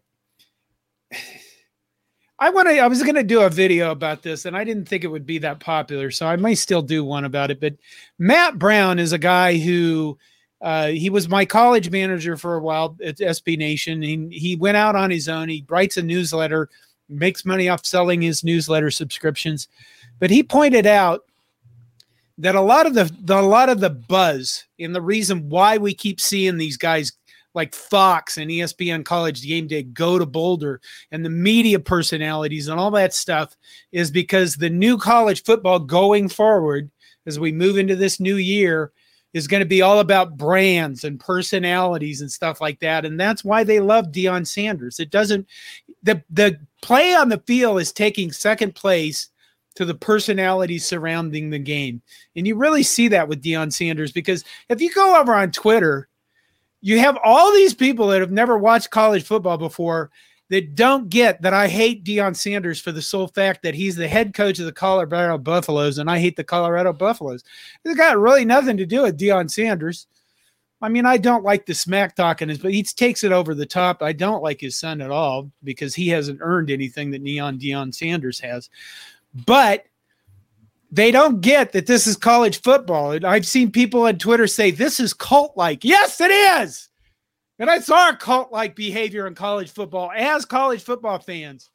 Speaker 1: I want to. I was going to do a video about this, and I didn't think it would be that popular, so I may still do one about it. But Matt Brown is a guy who uh, he was my college manager for a while at SB Nation. He, he went out on his own. He writes a newsletter, makes money off selling his newsletter subscriptions. But he pointed out that a lot of the, the a lot of the buzz and the reason why we keep seeing these guys like Fox and ESPN College Game Day go to Boulder and the media personalities and all that stuff is because the new college football going forward as we move into this new year is going to be all about brands and personalities and stuff like that and that's why they love Deion Sanders. It doesn't the the play on the field is taking second place to the personalities surrounding the game and you really see that with Deion Sanders because if you go over on Twitter you have all these people that have never watched college football before that don't get that I hate Deion Sanders for the sole fact that he's the head coach of the Colorado Buffaloes and I hate the Colorado Buffaloes. It's got really nothing to do with Deion Sanders. I mean, I don't like the smack talking, but he takes it over the top. I don't like his son at all because he hasn't earned anything that Neon Deion Sanders has. But they don't get that this is college football. I've seen people on Twitter say this is cult like. Yes, it is. And I saw a cult like behavior in college football as college football fans.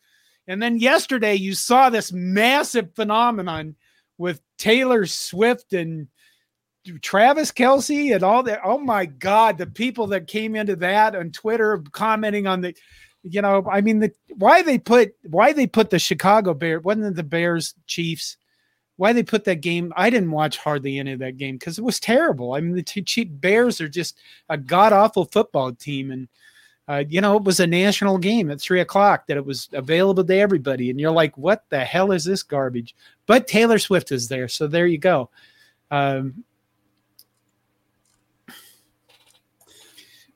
Speaker 1: And then yesterday, you saw this massive phenomenon with Taylor Swift and Travis Kelce and all that. Oh my God, the people that came into that on Twitter commenting on the, you know, I mean, the why they put why they put the Chicago Bears wasn't it the Bears Chiefs why they put that game. I didn't watch hardly any of that game because it was terrible. I mean, the cheap Bears are just a god awful football team, and uh, you know it was a national game at three o'clock that it was available to everybody, and you're like, what the hell is this garbage? But Taylor Swift is there, so there you go. Um,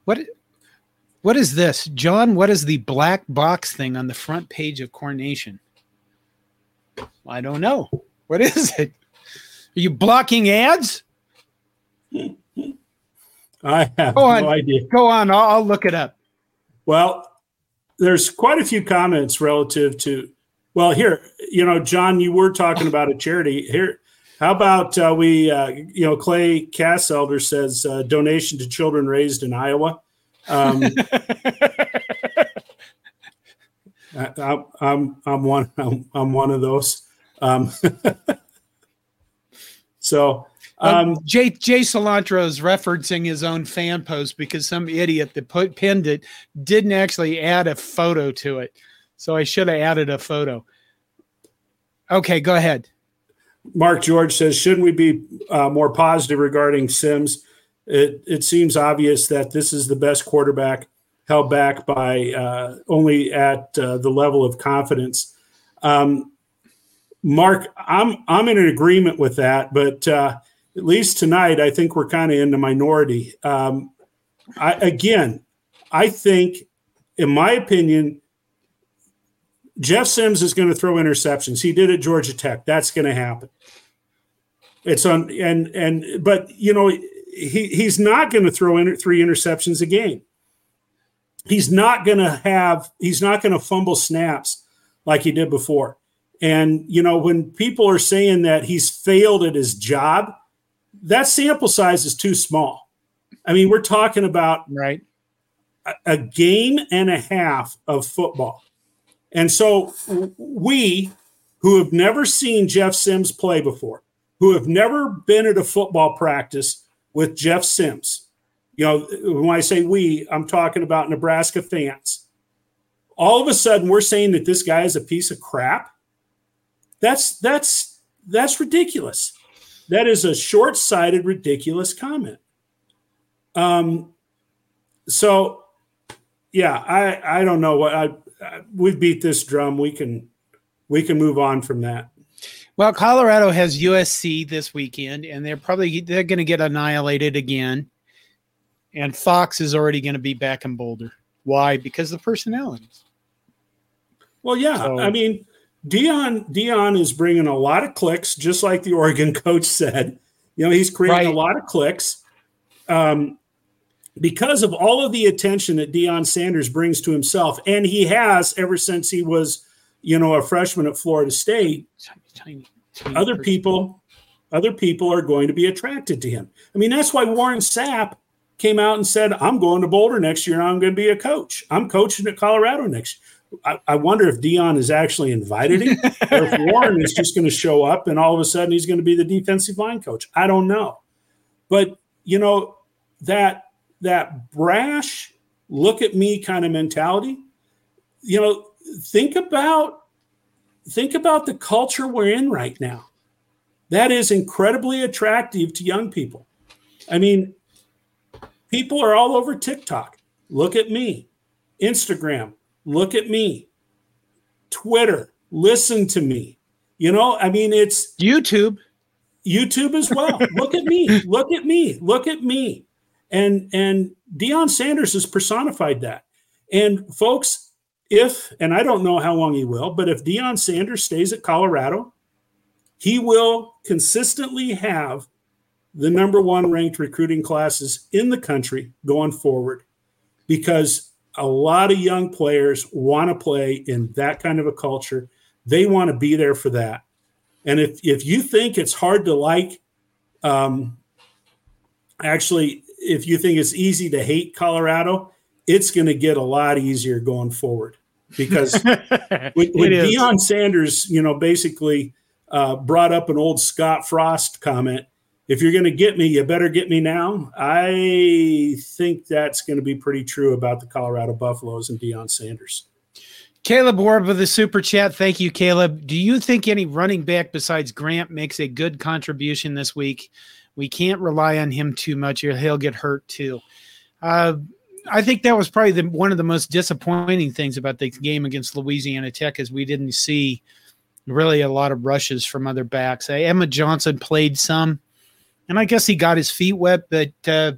Speaker 1: what what is this, Jon? What is the black box thing on the front page of Corn Nation? I don't know. What is it? Are you blocking ads?
Speaker 2: I have
Speaker 1: Go on.
Speaker 2: no idea.
Speaker 1: Go on. I'll, I'll look it up.
Speaker 2: Well, there's quite a few comments relative to. Well, here, you know, Jon, you were talking about a charity. Here, how about uh, we, uh, you know, Clay Casselder says uh, donation to children raised in Iowa. Um, I, I'm I'm one I'm, I'm one of those. Um, so um,
Speaker 1: Jay Jay Cilantro is referencing his own fan post because some idiot that put pinned it didn't actually add a photo to it. So I should have added a photo. Okay, go ahead.
Speaker 2: Mark George says, shouldn't we be uh, more positive regarding Sims? It, it seems obvious that this is the best quarterback held back by uh, only at uh, the level of confidence. Um, Mark, I'm I'm in an agreement with that, but uh, at least tonight, I think we're kind of in the minority. Um, I, again, I think, in my opinion, Jeff Sims is going to throw interceptions. He did at Georgia Tech. That's going to happen. It's on and and but you know he he's not going to throw in three interceptions a game. He's not going to have he's not going to fumble snaps like he did before. And, you know, when people are saying that he's failed at his job, that sample size is too small. I mean, we're talking about
Speaker 1: right
Speaker 2: a, a game and a half of football. And so we who have never seen Jeff Sims play before, who have never been at a football practice with Jeff Sims, you know, when I say we, I'm talking about Nebraska fans. All of a sudden, we're saying that this guy is a piece of crap. That's that's that's ridiculous. That is a short-sighted, ridiculous comment. Um, so yeah, I I don't know what I, I we beat this drum. We can we can move on from that.
Speaker 1: Well, Colorado has USC this weekend, and they're probably they're going to get annihilated again. And Fox is already going to be back in Boulder. Why? Because the personalities.
Speaker 2: Well, yeah. So, I mean, Deion Deion is bringing a lot of clicks, just like the Oregon coach said. You know, he's creating right. a lot of clicks um, because of all of the attention that Deion Sanders brings to himself, and he has ever since he was, you know, a freshman at Florida State. Tiny, tiny other person. people, other people are going to be attracted to him. I mean, that's why Warren Sapp came out and said, "I'm going to Boulder next year, and I'm going to be a coach. I'm coaching at Colorado next." year. I, I wonder if Deion has actually invited him, or if Warren is just going to show up and all of a sudden he's going to be the defensive line coach. I don't know, but you know that that brash, look at me kind of mentality, you know, think about think about the culture we're in right now. That is incredibly attractive to young people. I mean, people are all over TikTok. Look at me. Instagram. Look at me. Twitter. Listen to me. You know, I mean, it's
Speaker 1: YouTube.
Speaker 2: YouTube as well. Look at me. Look at me. Look at me. And and Deion Sanders has personified that. And folks, if and I don't know how long he will, but if Deion Sanders stays at Colorado, he will consistently have the number one ranked recruiting classes in the country going forward because a lot of young players want to play in that kind of a culture. They want to be there for that. And if, if you think it's hard to like, um, actually, if you think it's easy to hate Colorado, it's going to get a lot easier going forward because with, with Deion Sanders, you know, basically uh, brought up an old Scott Frost comment. If you're going to get me, you better get me now. I think that's going to be pretty true about the Colorado Buffaloes and Deion Sanders.
Speaker 1: Caleb Ward with the super chat. Thank you, Caleb. Do you think any running back besides Grant makes a good contribution this week? We can't rely on him too much, or he'll get hurt too. Uh, I think that was probably the, one of the most disappointing things about the game against Louisiana Tech is we didn't see really a lot of rushes from other backs. Emmett Johnson played some, and I guess he got his feet wet. But uh,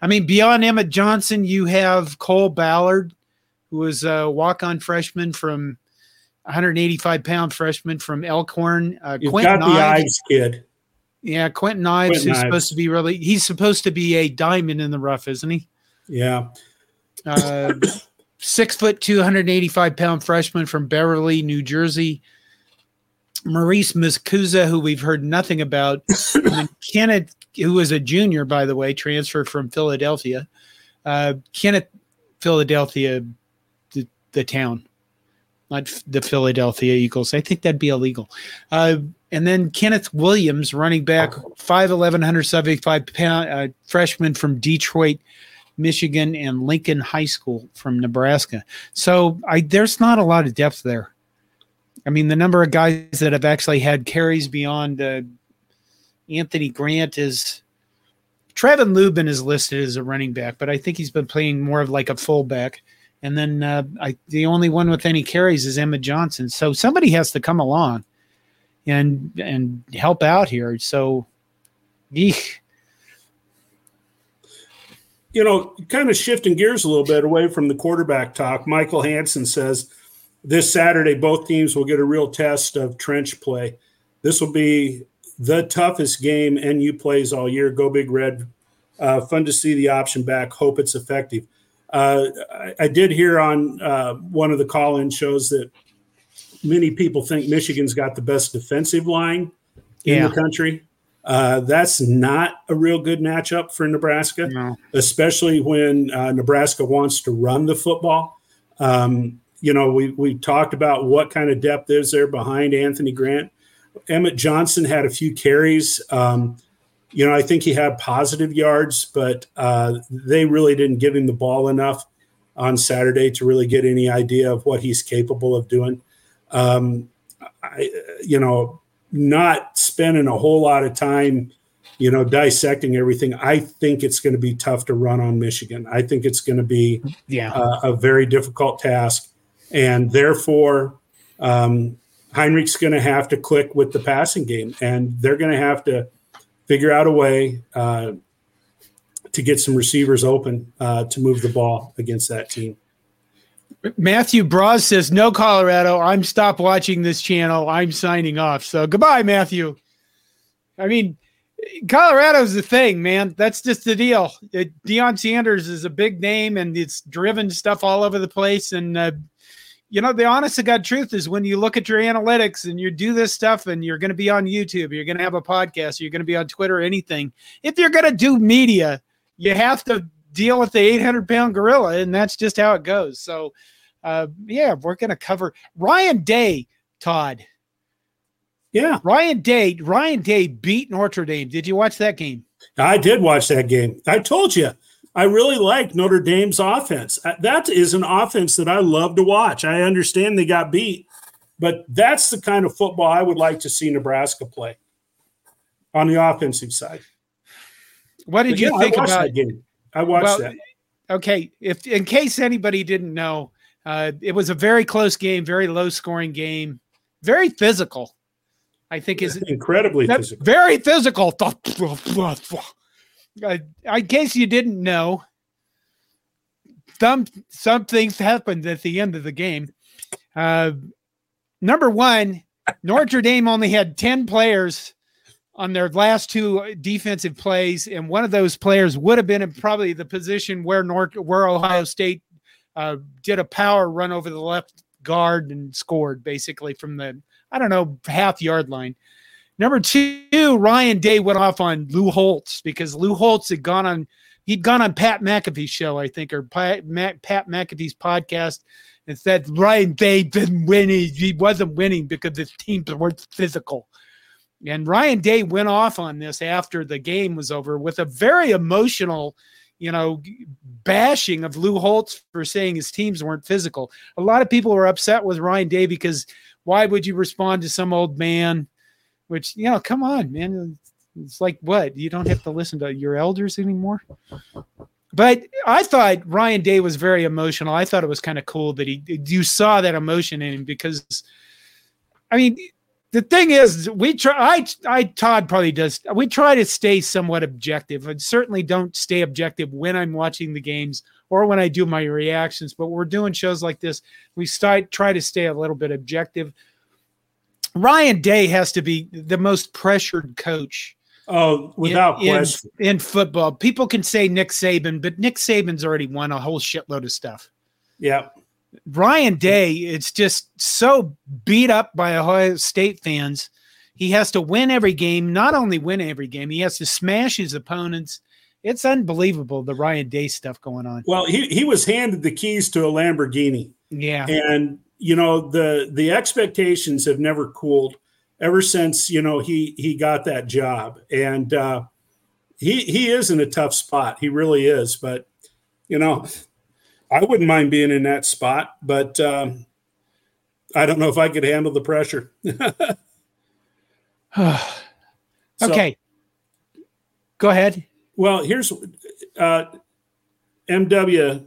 Speaker 1: I mean, beyond Emmett Johnson, you have Cole Ballard, who was a walk-on freshman from 185 pound freshman from Elkhorn.
Speaker 2: Uh, You've Quentin got the Ives kid.
Speaker 1: Yeah, Quentin Ives, Quentin who's Ives. supposed to be really, he's supposed to be a diamond in the rough, isn't he?
Speaker 2: Yeah.
Speaker 1: Uh, six foot, 285 pound freshman from Beverly, New Jersey. Maurice Mezqueza, who we've heard nothing about. Kenneth, who was a junior, by the way, transfer from Philadelphia. Uh, Kenneth, Philadelphia the town, not the Philadelphia Eagles. I think that'd be illegal. Uh, and then Kenneth Williams, running back, 5'11, 175 pound uh, freshman from Detroit, Michigan, and Lincoln High School from Nebraska. So I, there's not a lot of depth there. I mean, the number of guys that have actually had carries beyond uh, Anthony Grant is Trevin Lubin is listed as a running back, but I think he's been playing more of like a fullback. And then uh, I, the only one with any carries is Emmett Johnson. So somebody has to come along and and help out here. So, eek.
Speaker 2: you know, kind of shifting gears a little bit away from the quarterback talk. Michael Hansen says this Saturday both teams will get a real test of trench play. This will be the toughest game NU plays all year. Go Big Red. Uh, fun to see the option back. Hope it's effective. Uh, I, I, did hear on uh, one of the call-in shows that many people think Michigan's got the best defensive line in yeah. the country. Uh, that's not a real good matchup for Nebraska, no. especially when uh, Nebraska wants to run the football. Um, you know, we we talked about what kind of depth is there behind Anthony Grant. Emmett Johnson had a few carries. Um, you know, I think he had positive yards, but uh, they really didn't give him the ball enough on Saturday to really get any idea of what he's capable of doing. Um, I, you know, not spending a whole lot of time, you know, dissecting everything. I think it's going to be tough to run on Michigan. I think it's going to be
Speaker 1: yeah.
Speaker 2: uh, a very difficult task, and therefore. Um, Heinrich's going to have to click with the passing game, and they're going to have to figure out a way uh, to get some receivers open uh, to move the ball against that team.
Speaker 1: Matthew Braz says, No, Colorado. I'm stop watching this channel. I'm signing off. So goodbye, Matthew. I mean, Colorado's the thing, man. That's just the deal. It, Deion Sanders is a big name and it's driven stuff all over the place. And uh, you know, the honest to God truth is when you look at your analytics and you do this stuff and you're going to be on YouTube, you're going to have a podcast, you're going to be on Twitter, anything. If you're going to do media, you have to deal with the 800 pound gorilla, and that's just how it goes. So, uh, yeah, we're going to cover Ryan Day, Todd.
Speaker 2: Yeah,
Speaker 1: Ryan Day. Ryan Day beat Notre Dame. Did you watch that game?
Speaker 2: I did watch that game. I told you I really like Notre Dame's offense. Uh, that is an offense that I love to watch. I understand they got beat, but that's the kind of football I would like to see Nebraska play on the offensive side.
Speaker 1: What did but you yeah, think about
Speaker 2: that game? I watched well, that.
Speaker 1: Okay, if in case anybody didn't know, uh, it was a very close game, very low scoring game, very physical. I think is
Speaker 2: incredibly physical.
Speaker 1: Very physical. in case you didn't know, some some things happened at the end of the game. Uh, number one, Notre Dame only had ten players on their last two defensive plays, and one of those players would have been in probably the position where North where Ohio State uh, did a power run over the left guard and scored basically from the I don't know half yard line. Number two, Ryan Day went off on Lou Holtz because Lou Holtz had gone on he'd gone on Pat McAfee's show, I think, or Pat, Pat McAfee's podcast, and said Ryan Day didn't win. He wasn't winning because his teams weren't physical. And Ryan Day went off on this after the game was over with a very emotional, you know, bashing of Lou Holtz for saying his teams weren't physical. A lot of people were upset with Ryan Day because why would you respond to some old man? Which, you know, come on, man. It's like what? You don't have to listen to your elders anymore. But I thought Ryan Day was very emotional. I thought it was kind of cool that he you saw that emotion in him because I mean, the thing is, we try. I, I, Todd probably does. We try to stay somewhat objective, and certainly don't stay objective when I'm watching the games or when I do my reactions. But we're doing shows like this. We start try to stay a little bit objective. Ryan Day has to be the most pressured coach.
Speaker 2: Oh, without
Speaker 1: in,
Speaker 2: question.
Speaker 1: In, in football, people can say Nick Saban, but Nick Saban's already won a whole shitload of stuff.
Speaker 2: Yeah.
Speaker 1: Ryan Day, it's just so beat up by Ohio State fans. He has to win every game, not only win every game, he has to smash his opponents. It's unbelievable the Ryan Day stuff going on.
Speaker 2: Well, he, he was handed the keys to a Lamborghini.
Speaker 1: Yeah.
Speaker 2: And you know, the the expectations have never cooled ever since, you know, he he got that job. And uh he he is in a tough spot. He really is, but you know, I wouldn't mind being in that spot, but um, I don't know if I could handle the pressure.
Speaker 1: okay. Go ahead.
Speaker 2: Well, here's uh, MW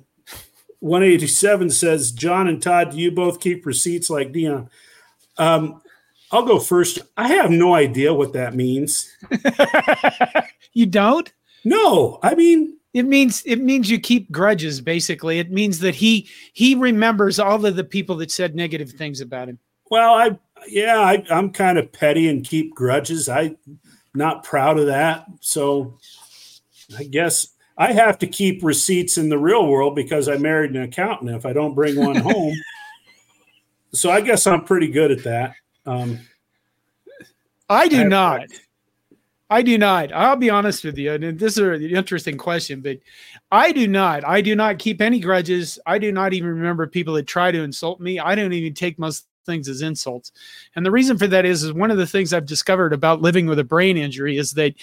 Speaker 2: 187 says, Jon and Todd, do you both keep receipts like Deion? Um, I'll go first. I have no idea what that means.
Speaker 1: you don't?
Speaker 2: No. I mean,
Speaker 1: it means it means you keep grudges basically it means that he he remembers all of the people that said negative things about him
Speaker 2: well i yeah I, i'm kind of petty and keep grudges i not proud of that so i guess i have to keep receipts in the real world because i married an accountant if i don't bring one home so i guess i'm pretty good at that um,
Speaker 1: i do I, not I do not. I'll be honest with you, and this is an interesting question, but I do not. I do not keep any grudges. I do not even remember people that try to insult me. I don't even take most things as insults. And the reason for that is, is one of the things I've discovered about living with a brain injury is that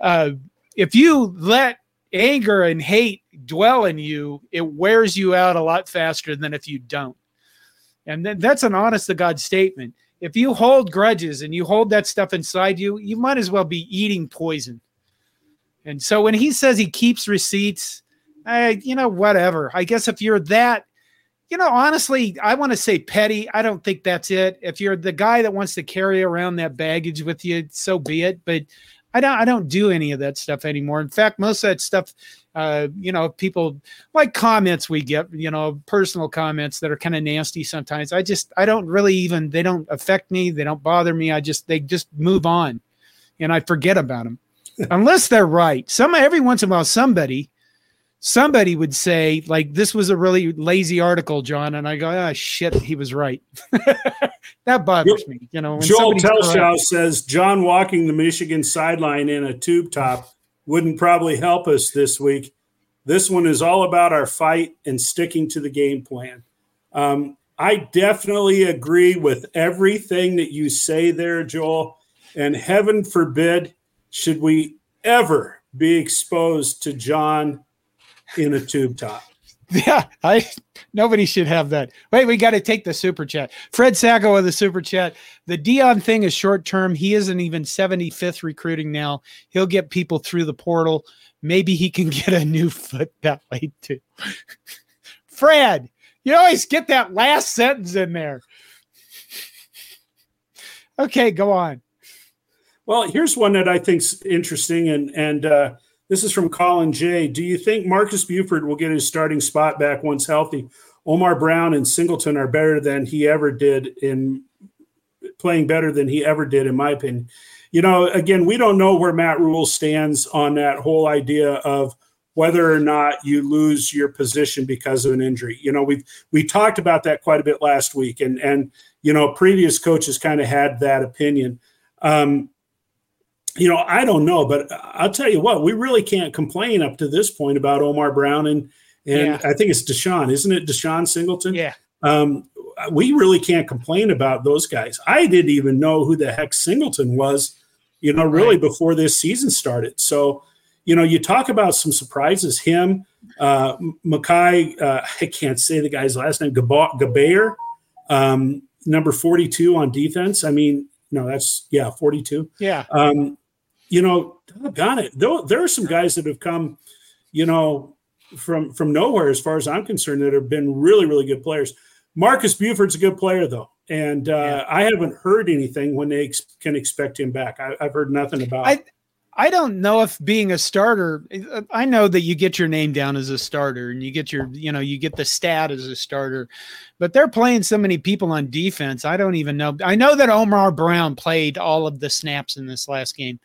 Speaker 1: uh, if you let anger and hate dwell in you, it wears you out a lot faster than if you don't. And that's an honest to God statement if you hold grudges and you hold that stuff inside you, you might as well be eating poison. And so when he says he keeps receipts, I, you know, whatever. I guess if you're that, you know, honestly, I want to say petty. I don't think that's it. If you're the guy that wants to carry around that baggage with you, so be it. But I don't I don't do any of that stuff anymore. In fact, most of that stuff, uh, you know, people like comments we get, you know, personal comments that are kind of nasty sometimes. I just I don't really even they don't affect me. They don't bother me. I just they just move on, and I forget about them, unless they're right. Some every once in a while somebody somebody would say like this was a really lazy article jon and i go ah shit he was right. That bothers me you know
Speaker 2: joel telshaw says jon walking the michigan sideline in a tube top wouldn't probably help us this week. This one is all about our fight and sticking to the game plan. Um, i definitely agree with everything that you say there joel and heaven forbid should we ever be exposed to jon in a tube top.
Speaker 1: Yeah, I nobody should have that. Wait, we got to take the super chat. Fred Sacco of the super chat. The Deion thing is short term. He isn't even 75th recruiting now. He'll get people through the portal. Maybe he can get a new foot that way too. Fred, you always get that last sentence in there. Okay, go on.
Speaker 2: Well, here's one that I think's interesting, and and uh, this is from Colin J. Do you think Marcus Buford will get his starting spot back once healthy? Omar Brown and Singleton are better than he ever did in playing better than he ever did, in my opinion. You know, again, we don't know where Matt Rhule stands on that whole idea of whether or not you lose your position because of an injury. You know, we've we talked about that quite a bit last week, and and you know, previous coaches kind of had that opinion. Um, you know, I don't know, but I'll tell you what, we really can't complain up to this point about Omar Brown and and yeah. I think it's Deshaun, isn't it? Deshaun Singleton.
Speaker 1: Yeah.
Speaker 2: Um, we really can't complain about those guys. I didn't even know who the heck Singleton was, you know, really right. before this season started. So, you know, you talk about some surprises. Him, uh, Makai, uh, I can't say the guy's last name, Gabayer, um, number 42 on defense. I mean, no, that's, yeah, 42.
Speaker 1: Yeah.
Speaker 2: Um, you know, got it. Though there are some guys that have come, you know, from from nowhere as far as I'm concerned that have been really really good players. Marcus Buford's a good player though, and uh, yeah. I haven't heard anything when they ex- can expect him back. I, have heard nothing about.
Speaker 1: I I don't know if being a starter. I know that you get your name down as a starter, and you get your you know you get the stat as a starter, but they're playing so many people on defense. I don't even know. I know that Omar Brown played all of the snaps in this last game.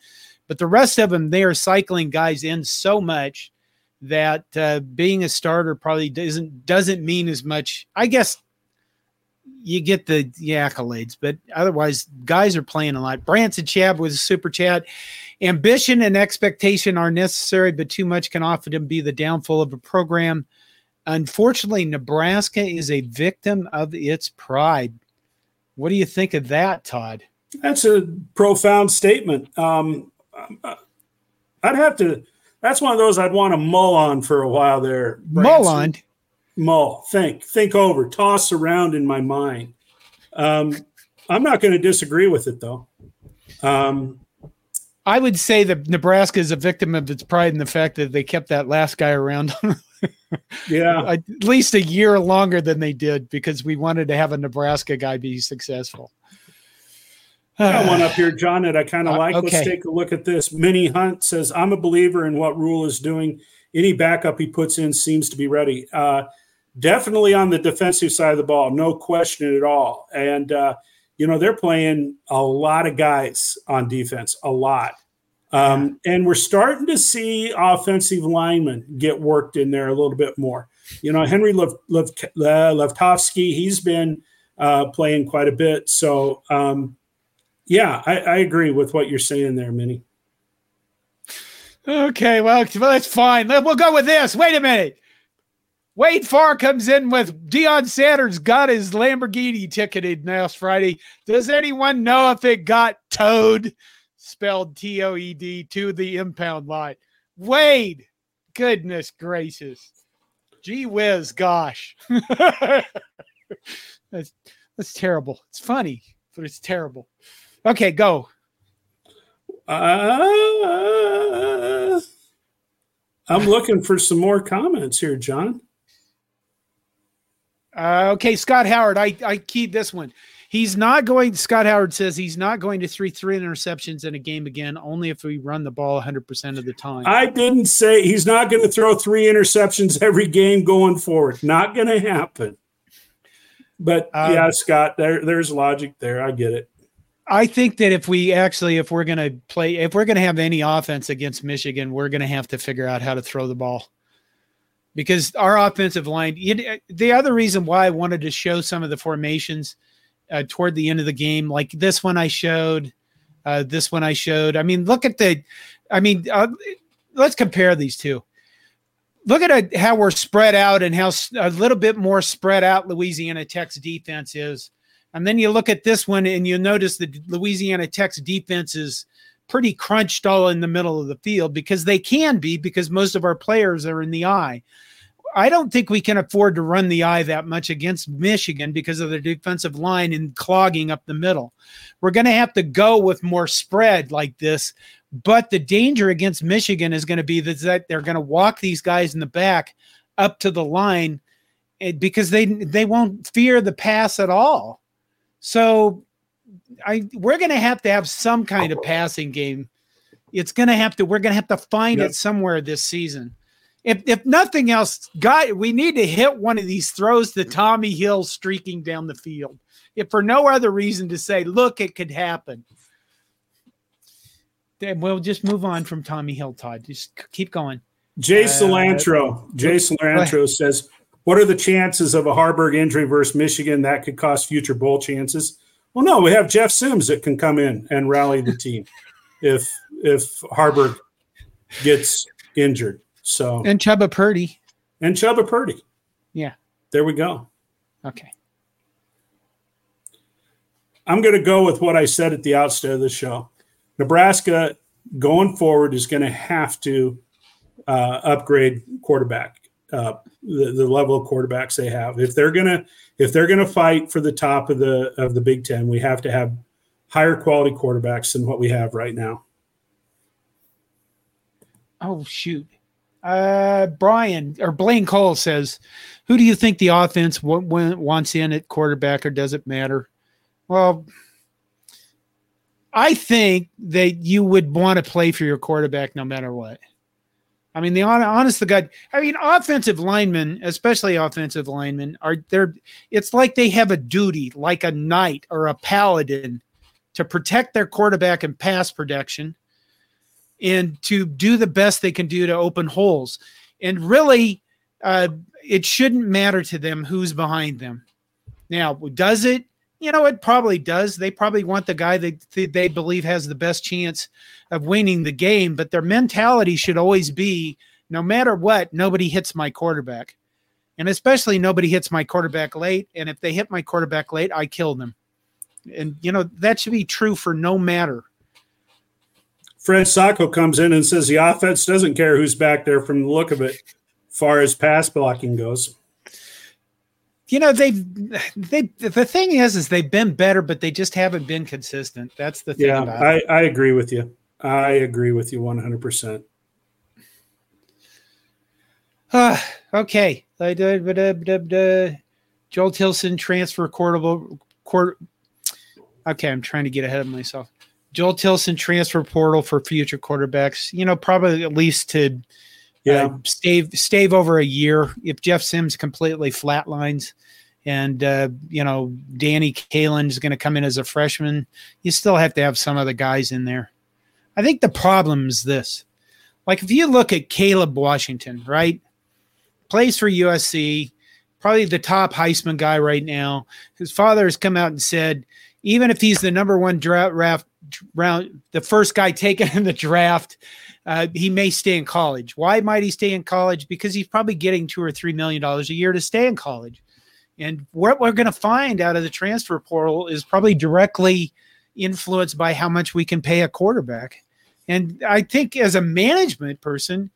Speaker 1: But the rest of them, they are cycling guys in so much that uh, being a starter probably doesn't doesn't mean as much. I guess you get the, the accolades, but otherwise, guys are playing a lot. Branson Chab was a super chat. Ambition and expectation are necessary, but too much can often be the downfall of a program. Unfortunately, Nebraska is a victim of its pride. What do you think of that, Todd?
Speaker 2: That's a profound statement. Um, I'd have to. That's one of those I'd want to mull on for a while there.
Speaker 1: Mull on.
Speaker 2: Mull. Think. Think over. Toss around in my mind. Um, I'm not going to disagree with it though. Um,
Speaker 1: I would say that Nebraska is a victim of its pride in the fact that they kept that last guy around.
Speaker 2: yeah,
Speaker 1: at least a year longer than they did because we wanted to have a Nebraska guy be successful.
Speaker 2: Got one up here, Jon, that I kind of uh, like. Okay. Let's take a look at this. Minnie Hunt says, I'm a believer in what Rhule is doing. Any backup he puts in seems to be ready. Uh, definitely on the defensive side of the ball, no question at all. And, uh, you know, they're playing a lot of guys on defense, a lot. Um, and we're starting to see offensive linemen get worked in there a little bit more. You know, Henry Lev- Lev- Leftovsky, he's been uh, playing quite a bit. So, um, yeah, I, I agree with what you're saying there, Minnie.
Speaker 1: Okay, well, that's fine. We'll go with this. Wait a minute. Wade Farr comes in with Deion Sanders got his Lamborghini ticketed last Friday. Does anyone know if it got towed, spelled T O E D, to the impound lot? Wade, goodness gracious. Gee whiz, gosh. that's, that's terrible. It's funny, but it's terrible. Okay, go.
Speaker 2: Uh, I'm looking for some more comments here, Jon.
Speaker 1: Uh, okay, Scott Howard, I, I keyed this one. He's not going, Scott Howard says he's not going to three three interceptions in a game again, only if we run the ball 100% of the time.
Speaker 2: I didn't say he's not going to throw three interceptions every game going forward. Not going to happen. But um, yeah, Scott, there, there's logic there. I get it.
Speaker 1: I think that if we actually, if we're going to play, if we're going to have any offense against Michigan, we're going to have to figure out how to throw the ball because our offensive line. the other reason why I wanted to show some of the formations uh, toward the end of the game, like this one I showed, uh, this one I showed. I mean, look at the, I mean, uh, let's compare these two. Look at how we're spread out and how a little bit more spread out Louisiana Tech's defense is and then you look at this one and you notice that Louisiana Tech's defense is pretty crunched all in the middle of the field because they can be because most of our players are in the eye. I don't think we can afford to run the I that much against Michigan because of the defensive line and clogging up the middle. We're going to have to go with more spread like this. But the danger against Michigan is going to be that they're going to walk these guys in the back up to the line eh, because they they won't fear the pass at all. So I we're going to have to have some kind of passing game. It's going to have to we're going to have to find yep. it somewhere this season if if nothing else, guy, we need to hit one of these throws to Tommy Hill streaking down the field. If for no other reason to say, look, it could happen. Then we'll just move on from Tommy Hill, Todd. Just keep going.
Speaker 2: Jay uh, Cilantro. Jay Cilantro says, What are the chances of a Haarberg injury versus Michigan that could cost future bowl chances? Well, no, we have Jeff Sims that can come in and rally the team if if Haarberg gets injured. So
Speaker 1: and Chuba Purdy
Speaker 2: and Chuba Purdy.
Speaker 1: Yeah,
Speaker 2: there we go.
Speaker 1: Okay.
Speaker 2: I'm going to go with what I said at the outset of the show. Nebraska going forward is going to have to uh, upgrade quarterback, uh, the, the level of quarterbacks they have. If they're gonna if they're gonna fight for the top of the of the Big Ten, we have to have higher quality quarterbacks than what we have right now.
Speaker 1: Oh shoot! Uh, Brian or Blaine Cole says, "Who do you think the offense w- w- wants in at quarterback, or does it matter?" Well, I think that you would want to play for your quarterback no matter what. I mean, the honest to God, I mean, offensive linemen, especially offensive linemen, are there. It's like they have a duty, like a knight or a paladin, to protect their quarterback and pass protection and to do the best they can do to open holes. And really, uh, it shouldn't matter to them who's behind them. Now, does it? You know, it probably does. They probably want the guy that they believe has the best chance of winning the game, but their mentality should always be no matter what, nobody hits my quarterback. And especially nobody hits my quarterback late. And if they hit my quarterback late, I kill them. And, you know, that should be true for no matter
Speaker 2: Fred Sacco comes in and says the offense doesn't care who's back there from the look of it, far as pass blocking goes.
Speaker 1: You know, they've they the thing is is they've been better, but they just haven't been consistent. That's the thing.
Speaker 2: Yeah, I, I agree with you. I agree with you 100 percent
Speaker 1: uh, okay. Joel Tilson transfer quarterable court. Okay, I'm trying to get ahead of myself. Joel Tilson transfer portal for future quarterbacks. You know, probably at least to yeah uh, stave stave over a year if Jeff Sims completely flatlines, and uh, you know Danny Kaelin is going to come in as a freshman. You still have to have some of the guys in there. I think the problem is this: like if you look at Caleb Washington, right, plays for USC, probably the top Heisman guy right now. His father has come out and said even if he's the number one draft round, the first guy taken in the draft, uh, he may stay in college. Why might he stay in college? Because he's probably getting two or three million dollars a year to stay in college. And what we're going to find out of the transfer portal is probably directly influenced by how much we can pay a quarterback. And I think as a management person,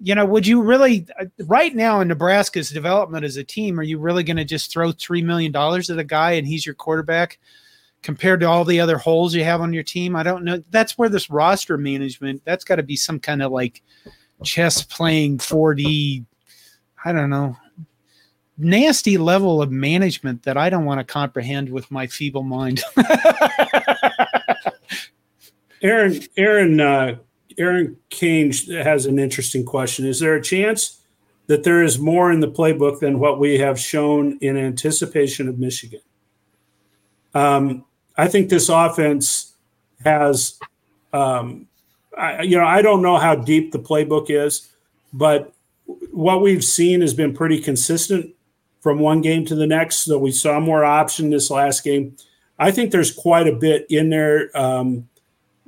Speaker 1: you know, would you really uh, right now in Nebraska's development as a team, are you really going to just throw three million dollars at a guy and he's your quarterback? Compared to all the other holes you have on your team. I don't know. That's where this roster management, that's got to be some kind of like chess playing 4D, I don't know, nasty level of management that I don't want to comprehend with my feeble mind.
Speaker 2: Aaron, Aaron, uh, Aaron Kane has an interesting question. Is there a chance that there is more in the playbook than what we have shown in anticipation of Michigan? Um, I think this offense has, um, I, you know, I don't know how deep the playbook is, but what we've seen has been pretty consistent from one game to the next. So we saw more option this last game. I think there's quite a bit in there um,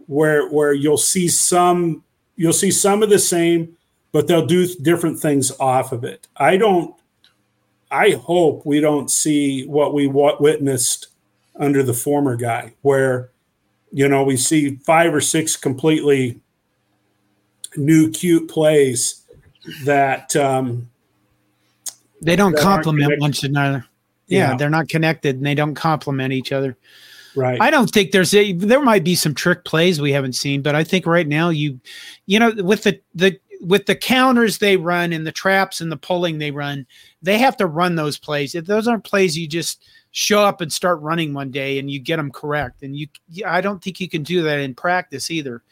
Speaker 2: where where you'll see some you'll see some of the same, but they'll do different things off of it. I don't. I hope we don't see what we witnessed under the former guy, where you know, we see five or six completely new cute plays that um,
Speaker 1: they don't complement one another. Yeah, yeah, they're not connected and they don't complement each other.
Speaker 2: Right.
Speaker 1: I don't think there's a there might be some trick plays we haven't seen, but I think right now you you know with the the with the counters they run and the traps and the pulling they run, they have to run those plays. If those aren't plays you just show up and start running one day and you get them correct. And you I don't think you can do that in practice either.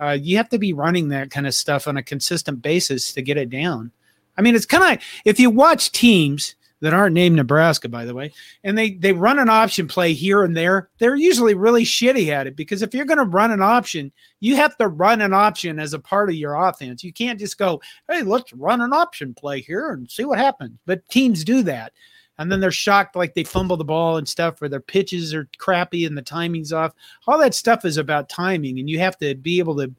Speaker 1: Uh, you have to be running that kind of stuff on a consistent basis to get it down. I mean, it's kind of if you watch teams that aren't named Nebraska, by the way, and they they run an option play here and there, they're usually really shitty at it because if you're going to run an option, you have to run an option as a part of your offense. You can't just go, "Hey, let's run an option play here and see what happens." But teams do that. And then they're shocked like they fumble the ball and stuff, or their pitches are crappy and the timing's off. All that stuff is about timing, and you have to be able to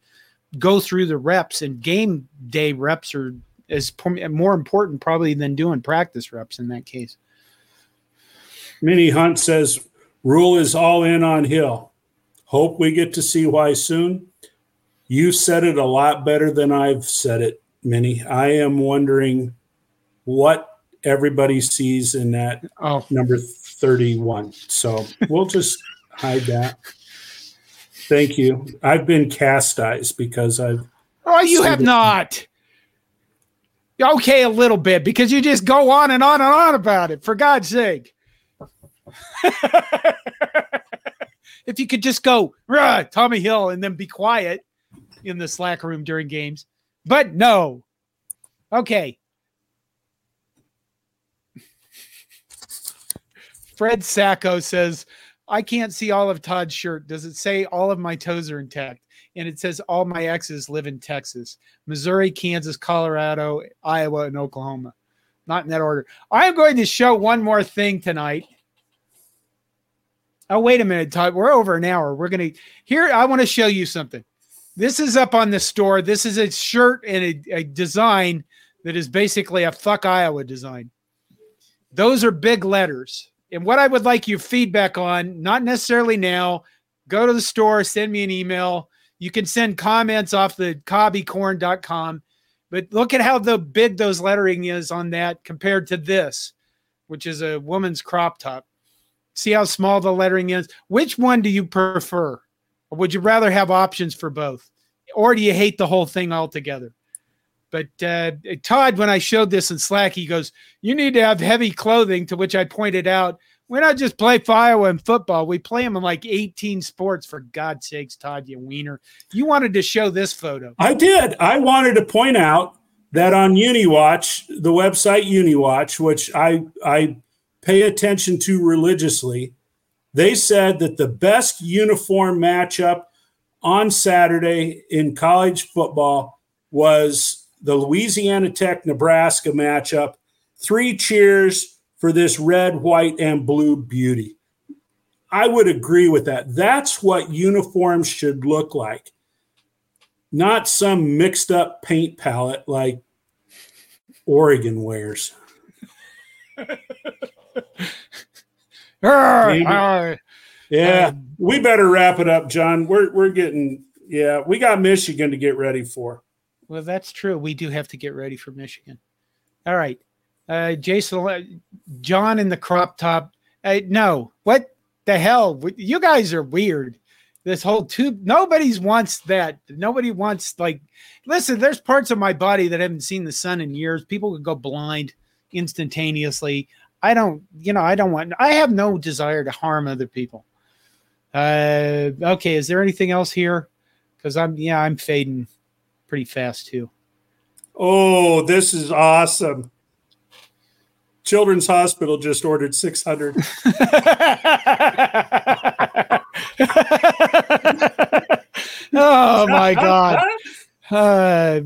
Speaker 1: go through the reps and game day reps are is more important probably than doing practice reps in that case.
Speaker 2: Minnie Hunt says "Rhule is all in on Hill. Hope we get to see why soon. You said it a lot better than I've said it, Minnie. I am wondering what everybody sees in that oh. number 31. So we'll just hide that. Thank you. I've been chastised because I've.
Speaker 1: Oh, you have not. Okay, a little bit because you just go on and on and on about it. For God's sake. if you could just go, Tommi Hill, and then be quiet in the slack room during games. But no. Okay. Fred Sacco says, I can't see all of Todd's shirt. Does it say all of my toes are intact? and it says all my exes live in Texas, Missouri, Kansas, Colorado, Iowa, and Oklahoma. Not in that order. I am going to show one more thing tonight. Oh, wait a minute, Todd. We're over an hour. We're going to here. I want to show you something. This is up on the store. This is a shirt and a, a design that is basically a fuck Iowa design. Those are big letters. And what I would like your feedback on, not necessarily now, go to the store, send me an email you can send comments off the cobbycorn.com, but look at how the big those lettering is on that compared to this, which is a woman's crop top. See how small the lettering is? Which one do you prefer? Or would you rather have options for both? Or do you hate the whole thing altogether? But uh, Todd, when I showed this in Slack, he goes, You need to have heavy clothing, to which I pointed out we're not just play Iowa in football. We play them in like 18 sports, for God's sakes, Todd, you wiener. You wanted to show this photo.
Speaker 2: I did. I wanted to point out that on UniWatch, the website UniWatch, which I, I pay attention to religiously, they said that the best uniform matchup on Saturday in college football was the Louisiana Tech Nebraska matchup. Three cheers for this red, white, and blue beauty. I would agree with that. That's what uniforms should look like, not some mixed up paint palette like Oregon wears. yeah, we better wrap it up, Jon. We're we're getting yeah, we got Michigan to get ready for.
Speaker 1: Well, that's true. We do have to get ready for Michigan. All right uh, Jason, uh, Jon in the crop top. Uh, no, what the hell? You guys are weird. This whole tube, nobody's wants that. Nobody wants like. Listen, there's parts of my body that haven't seen the sun in years. People could go blind instantaneously. I don't, you know, I don't want. I have no desire to harm other people. Uh, okay, is there anything else here? Because I'm, yeah, I'm fading pretty fast too.
Speaker 2: Oh, this is awesome. Children's Hospital just ordered 600.
Speaker 1: oh my God. Uh,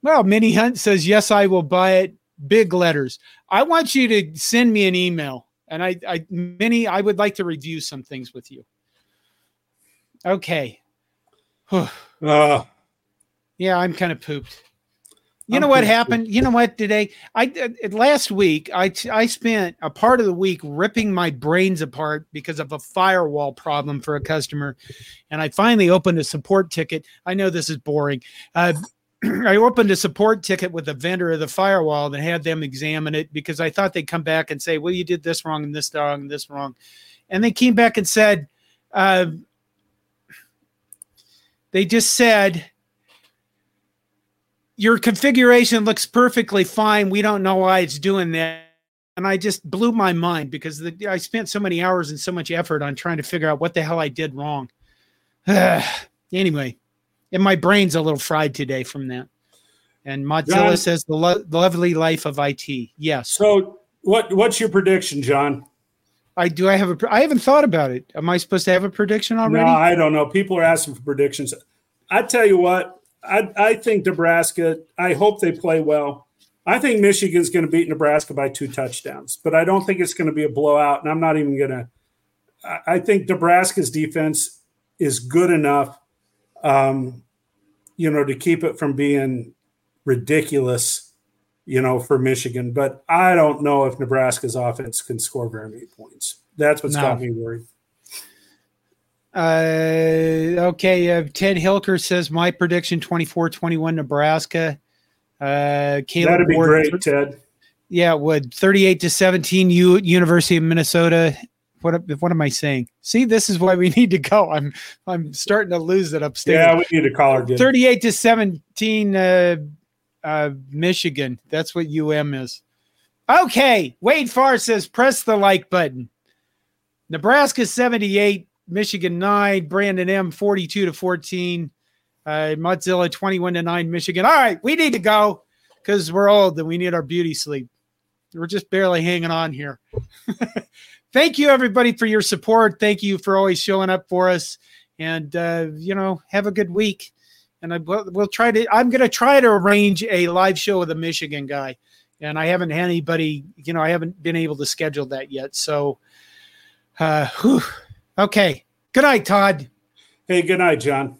Speaker 1: well, Minnie Hunt says, Yes, I will buy it. Big letters. I want you to send me an email. And I, I, Minnie, I would like to review some things with you. Okay.
Speaker 2: uh,
Speaker 1: yeah, I'm kind of pooped. You I'm know what happened? Good. You know what today? I uh, last week I I spent a part of the week ripping my brains apart because of a firewall problem for a customer, and I finally opened a support ticket. I know this is boring. Uh, I opened a support ticket with the vendor of the firewall and had them examine it because I thought they'd come back and say, "Well, you did this wrong and this wrong and this wrong," and they came back and said, uh, "They just said." Your configuration looks perfectly fine. We don't know why it's doing that. And I just blew my mind because the, I spent so many hours and so much effort on trying to figure out what the hell I did wrong. anyway, and my brain's a little fried today from that. And Mozilla John, says the, lo- the lovely life of IT. Yes.
Speaker 2: So what what's your prediction, Jon?
Speaker 1: I do. I have a. I haven't thought about it. Am I supposed to have a prediction already?
Speaker 2: No, I don't know. People are asking for predictions. I tell you what, I, I think Nebraska, I hope they play well. I think Michigan's going to beat Nebraska by two touchdowns, but I don't think it's going to be a blowout. And I'm not even going to. I think Nebraska's defense is good enough, um, you know, to keep it from being ridiculous, you know, for Michigan. But I don't know if Nebraska's offense can score very many points. That's what's no. got me worried.
Speaker 1: Uh, okay. Uh, Ted Hilker says my prediction 24 21 Nebraska. Uh,
Speaker 2: Caleb That'd be Ward, great, Ted.
Speaker 1: Yeah, it would 38 to 17 U, University of Minnesota. What what am I saying? See, this is why we need to go. I'm I'm starting to lose it upstairs.
Speaker 2: Yeah, we need to call her.
Speaker 1: 38 to 17 uh, uh, Michigan. That's what UM is. Okay, Wade Farr says press the like button. Nebraska 78, Michigan nine, Brandon M 42 to 14, uh, Mozilla 21 to 9, Michigan. All right, we need to go because we're old and we need our beauty sleep. We're just barely hanging on here. Thank you, everybody, for your support. Thank you for always showing up for us. And, uh, you know, have a good week. And I, we'll, we'll try to, I'm going to try to arrange a live show with a Michigan guy. And I haven't had anybody, you know, I haven't been able to schedule that yet. So, uh, whew, Okay. Good night, Todd.
Speaker 2: Hey, good night, Jon.